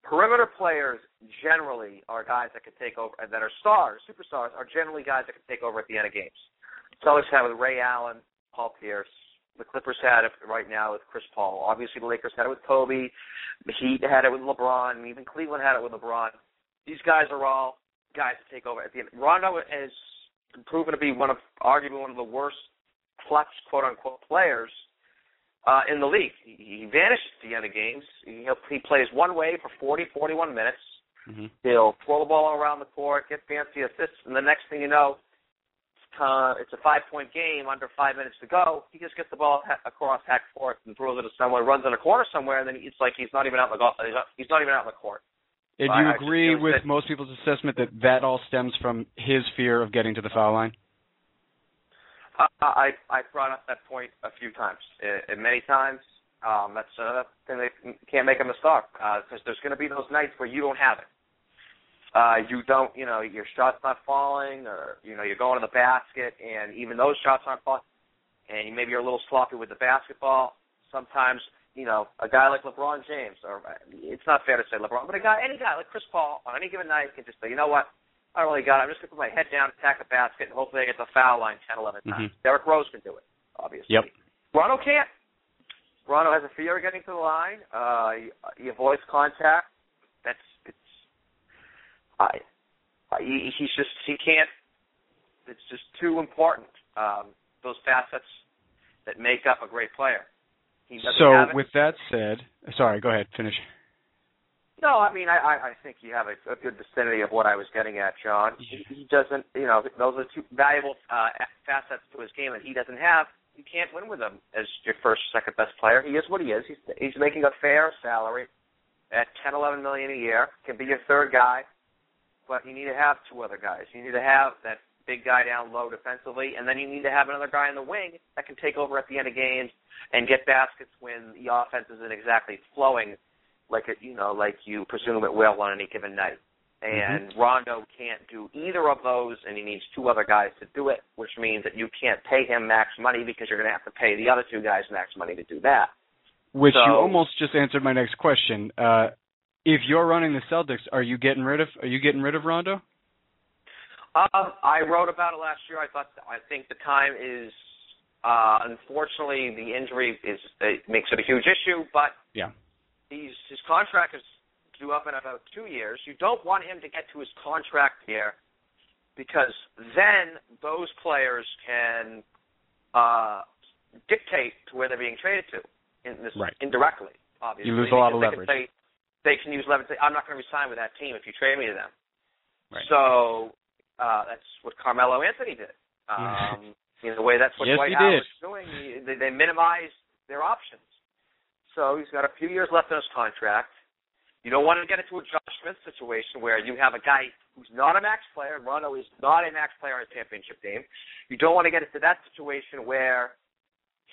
Perimeter players generally are guys that can take over, and that are stars, superstars, are generally guys that can take over at the end of games. Celtics it with Ray Allen, Paul Pierce. The Clippers had it right now with Chris Paul. Obviously, the Lakers had it with Kobe. The Heat had it with LeBron. and Even Cleveland had it with LeBron. These guys are all guys to take over at the end. Rondo has proven to be one of, arguably one of the worst clutch, quote unquote, players uh, in the league. He, he vanishes at the end of games. He, he plays one way for 40, 41 minutes. Mm-hmm. He'll throw the ball around the court, get fancy assists, and the next thing you know, uh, it's a five-point game under five minutes to go. He just gets the ball ha- across half court and throws it to someone, runs in a corner somewhere, and then it's like he's not even out in the go- he's not, he's not even out in the court. And do you I- I agree feel with that- most people's assessment that that all stems from his fear of getting to the foul line? Uh, I I brought up that point a few times, uh, and many times. Um, that's another thing that can't make him a star because there's going to be those nights where you don't have it. Uh, you don't, you know, your shot's not falling, or you know, you're going to the basket, and even those shots aren't falling, and maybe you're a little sloppy with the basketball. Sometimes, you know, a guy like LeBron James, or it's not fair to say LeBron, but a guy, any guy like Chris Paul, on any given night can just say, you know what, I don't really got it. I'm just going to put my head down, attack the basket, and hopefully I get the foul line 10, 11 times. Mhm. Derrick Rose can do it, obviously. Yep. Rondo can't. Rondo has a fear of getting to the line. Uh, he, he avoids contact. That's it's. I, I he, he's just he can't. It's just too important. Um, those facets that make up a great player. He doesn't So, have it. with that said, sorry, go ahead, finish. No, I mean, I, I, think you have a, a good vicinity of what I was getting at, John. He, he doesn't, you know, those are two valuable uh, facets to his game that he doesn't have. You can't win with him as your first, second best player. He is what he is. He's he's making a fair salary at ten, eleven million a year. Can be your third guy, but you need to have two other guys. You need to have that big guy down low defensively, and then you need to have another guy in the wing that can take over at the end of games and get baskets when the offense isn't exactly flowing like it, you know, like you presume it will on any given night. And Rondo can't do either of those, and he needs two other guys to do it, which means that you can't pay him max money because you're going to have to pay the other two guys max money to do that. Which you almost just answered my next question. Uh, if you're running the Celtics, are you getting rid of are you getting rid of Rondo? Um, I wrote about it last year. I thought I think the time is uh, unfortunately the injury is it makes it a huge issue, but Yeah. He's his contract is due up in about two years. You don't want him to get to his contract year because then those players can uh, dictate to where they're being traded to in this Right. indirectly. Obviously, You lose a lot of they can leverage. say- they can use leverage. I'm not going to resign with that team if you trade me to them. Right. So uh, that's what Carmelo Anthony did. (laughs) Um, in a way, that's what Yes, Howard did. is doing. They, they minimize their options. So he's got a few years left in his contract. You don't want to get into a Josh Smith situation where you have a guy who's not a max player, Rondo is not a max player on a championship team. You don't want to get into that situation where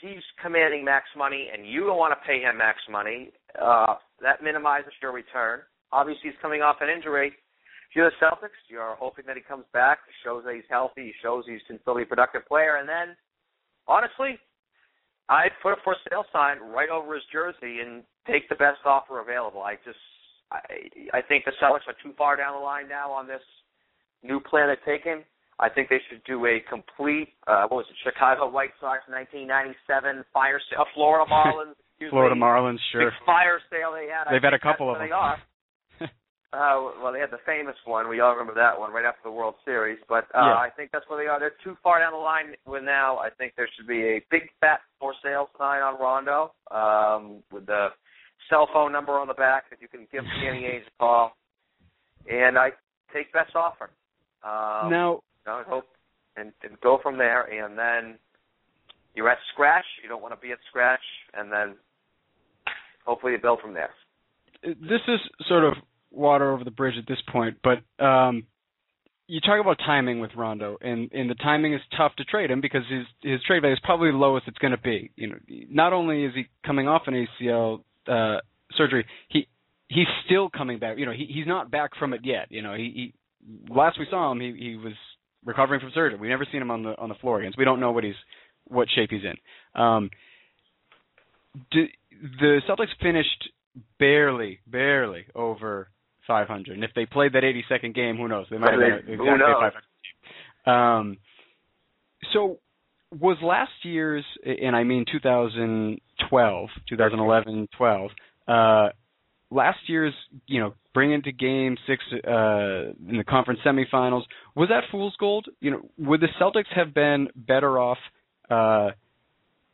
he's commanding max money and you don't want to pay him max money. Uh, that minimizes your return. Obviously, he's coming off an injury. If you're the Celtics, you're hoping that he comes back, shows that he's healthy, shows he's still a productive player, and then, honestly, I'd put a for sale sign right over his jersey and take the best offer available. I just, I, I think the Celtics are too far down the line now on this new plan they're taking. I think they should do a complete, uh, what was it, Chicago White Sox 1997 fire sale, (laughs) Florida Marlins, Florida me, Marlins, sure. fire sale they had. They've had a couple of them. They are. Uh, well, they had the famous one. We all remember that one right after the World Series. But uh, Yeah. I think that's where they are. They're too far down the line with now. I think there should be a big fat for sale sign on Rondo um, with the cell phone number on the back that you can give Danny Ainge a call. And I take best offer. Um, Now, I hope and, and go from there. And then you're at scratch. You don't want to be at scratch. And then hopefully you build from there. this is sort of water over the bridge at this point, but um, you talk about timing with Rondo, and, and the timing is tough to trade him because his his trade value is probably the lowest it's going to be. You know, not only is he coming off an ACL uh, surgery, he he's still coming back. You know, he he's not back from it yet. You know, he, he last we saw him, he he was recovering from surgery. We never seen him on the on the floor again, so we don't know what he's what shape he's in. Um, do, the Celtics finished barely, barely over 500. And if they played that 82nd game, who knows? They might have been exactly a knows? 500. Um, so was last year's, and I mean 2012, 2011, 12, uh, last year's, you know, bring into game six uh, in the conference semifinals, was that fool's gold? You know, would the Celtics have been better off uh,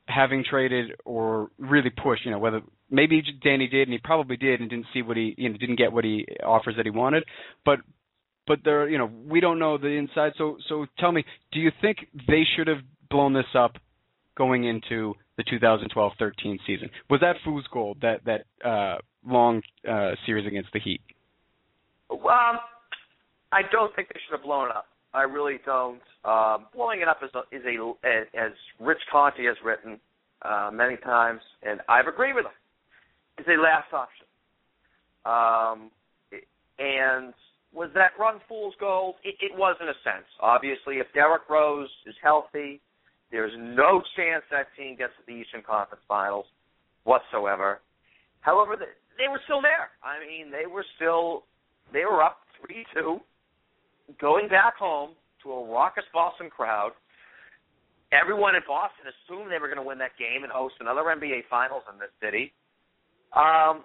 having traded or really pushed? You know, whether maybe Danny did, and he probably did, and didn't see what he, you know, didn't get what he offers that he wanted, but. But there, you know, we don't know the inside. So, so tell me, do you think they should have blown this up going into the 2012-13 season? Was that fool's gold? That that uh, long uh, series against the Heat? Um, I don't think they should have blown it up. I really don't. Um, blowing it up is a, is a as Rich Conti has written uh, many times, and I've agreed with him. Is a last option. Um, and was that run fool's gold? It, it was in a sense. Obviously, if Derrick Rose is healthy, there's no chance that team gets to the Eastern Conference Finals whatsoever. However, they, they were still there. I mean, they were still they were up three two, going back home to a raucous Boston crowd. Everyone in Boston assumed they were going to win that game and host another NBA Finals in this city. Um,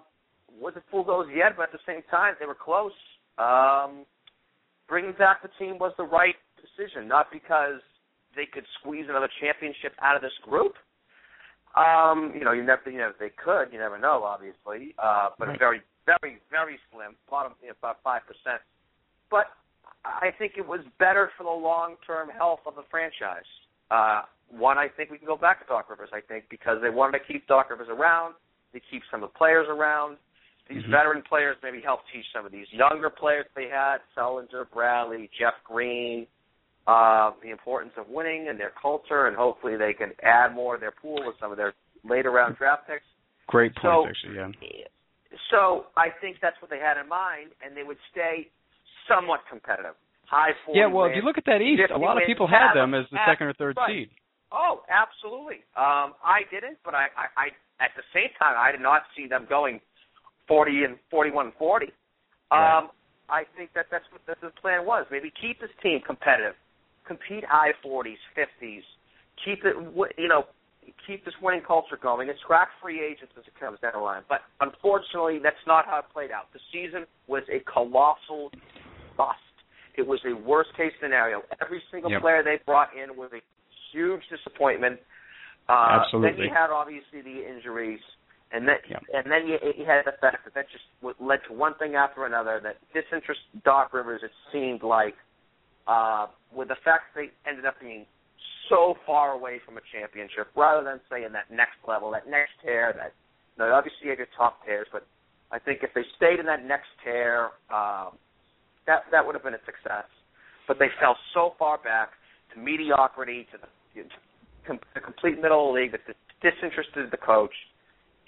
wasn't full goals yet, but at the same time, they were close. Um, bringing back the team was the right decision, not because they could squeeze another championship out of this group. Um, you know, you never, you know, they could. You never know, obviously. Uh, but Right. very, very, very slim. Bottom, you know, about five percent. But I think it was better for the long-term health of the franchise. Uh, one, I think we can go back to Doc Rivers. I think because they wanted to keep Doc Rivers around, they keep some of the players around. These Mhm. veteran players maybe help teach some of these younger players they had, Sullinger, Bradley, Jeff Green, uh, the importance of winning and their culture, and hopefully they can add more to their pool with some of their later round draft picks. Great So- points, actually. Yeah. So I think that's what they had in mind, and they would stay somewhat competitive. High 40 Yeah. Well, if you look at that East, a lot of people had them as the second or third right. seed. Oh, absolutely. Um, I didn't, but I, I, I, at the same time, I did not see them going 40 and 41 40. Right. Um, I think that that's what the, the plan was. Maybe keep this team competitive, compete high 40s, 50s, keep it, you know, keep this winning culture going, and track free agents as it comes down the line. But unfortunately, that's not how it played out. The season was a colossal bust. it was a worst case scenario. Every single Yep. player they brought in was a huge disappointment. Uh, Absolutely. Then you had obviously the injuries, and then Yep. and then you, you had the fact that that just led to one thing after another. That disinterest Doc Rivers. It seemed like uh, with the fact that they ended up being so far away from a championship, rather than say in that next level, that next tier. That you know, obviously you have your top tiers, but I think if they stayed in that next tier, um, that that would have been a success. But they fell so far back to mediocrity, to the, to com- the complete middle of the league that disinterested the coach.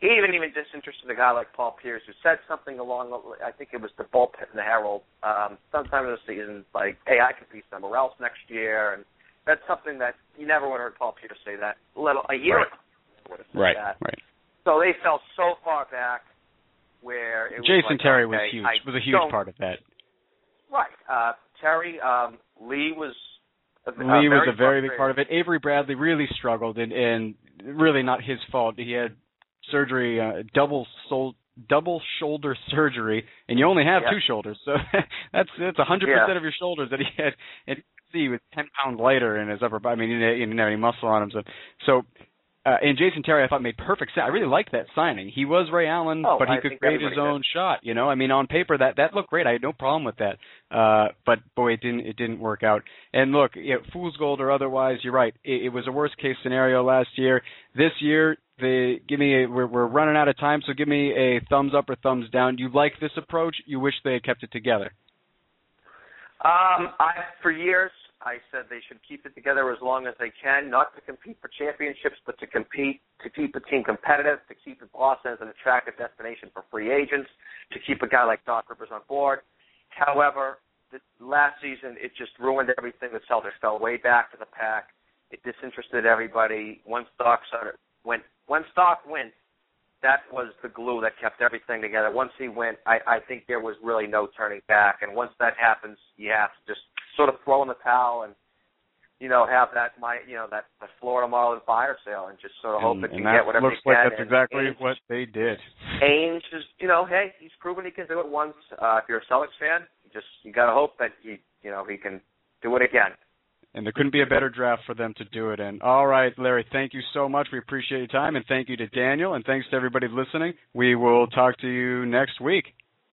Even even disinterested a guy like Paul Pierce, who said something along, I think it was the bullpen in the Herald, um, sometime in the season, like, "Hey, I could be somewhere else next year," and that's something that you never would have heard Paul Pierce say that. Little a year Right. ago, would have said Right, that. right. So they fell so far back where it was Jason like, Terry okay, was huge. I Was a huge part of that. Right. Uh, Terry um, Lee was. A, Lee uh, was a very big part of it. Avery Bradley really struggled, and and really not his fault. He had surgery, uh, double sol- double shoulder (laughs) surgery, and you only have Yeah. two shoulders, so (laughs) that's that's a hundred percent of your shoulders that he had. And see he was ten pounds lighter in his upper body. I mean, he didn't, he didn't have any muscle on him, so so. Uh, and Jason Terry, I thought made perfect sense. I really liked that signing. He was Ray Allen, Oh, but he I could create his own shot. You know, I mean, on paper that that looked great. I had no problem with that. Uh, but boy, it didn't it didn't work out. And look, you know, fool's gold or otherwise, you're right. It, it was a worst case scenario last year. This year, they give me a, we're we're running out of time, so give me a thumbs up or thumbs down. Do you like this approach? You wish they had kept it together? Um, I for years I said they should keep it together as long as they can, not to compete for championships, but to compete to keep the team competitive, to keep Boston as an attractive destination for free agents, to keep a guy like Doc Rivers on board. However, the, last season it just ruined everything. The Celtics fell way back to the pack. It disinterested everybody. Once Doc started went, once Doc went, that was the glue that kept everything together. Once he went, I, I think there was really no turning back. And once that happens, you have to just sort of throw in the towel and you know have that my you know that the Florida Marlins fire sale and just sort of hope and, that you that get whatever looks you like can. that's And exactly Ainge, what they did. Ainge is you know hey he's proven he can do it once. Uh, if you're a Celtics fan, you just you got to hope that he you know he can do it again. And there couldn't be a better draft for them to do it in. All right, Larry, thank you so much. We appreciate your time, and thank you to Daniel, and thanks to everybody listening. We will talk to you next week.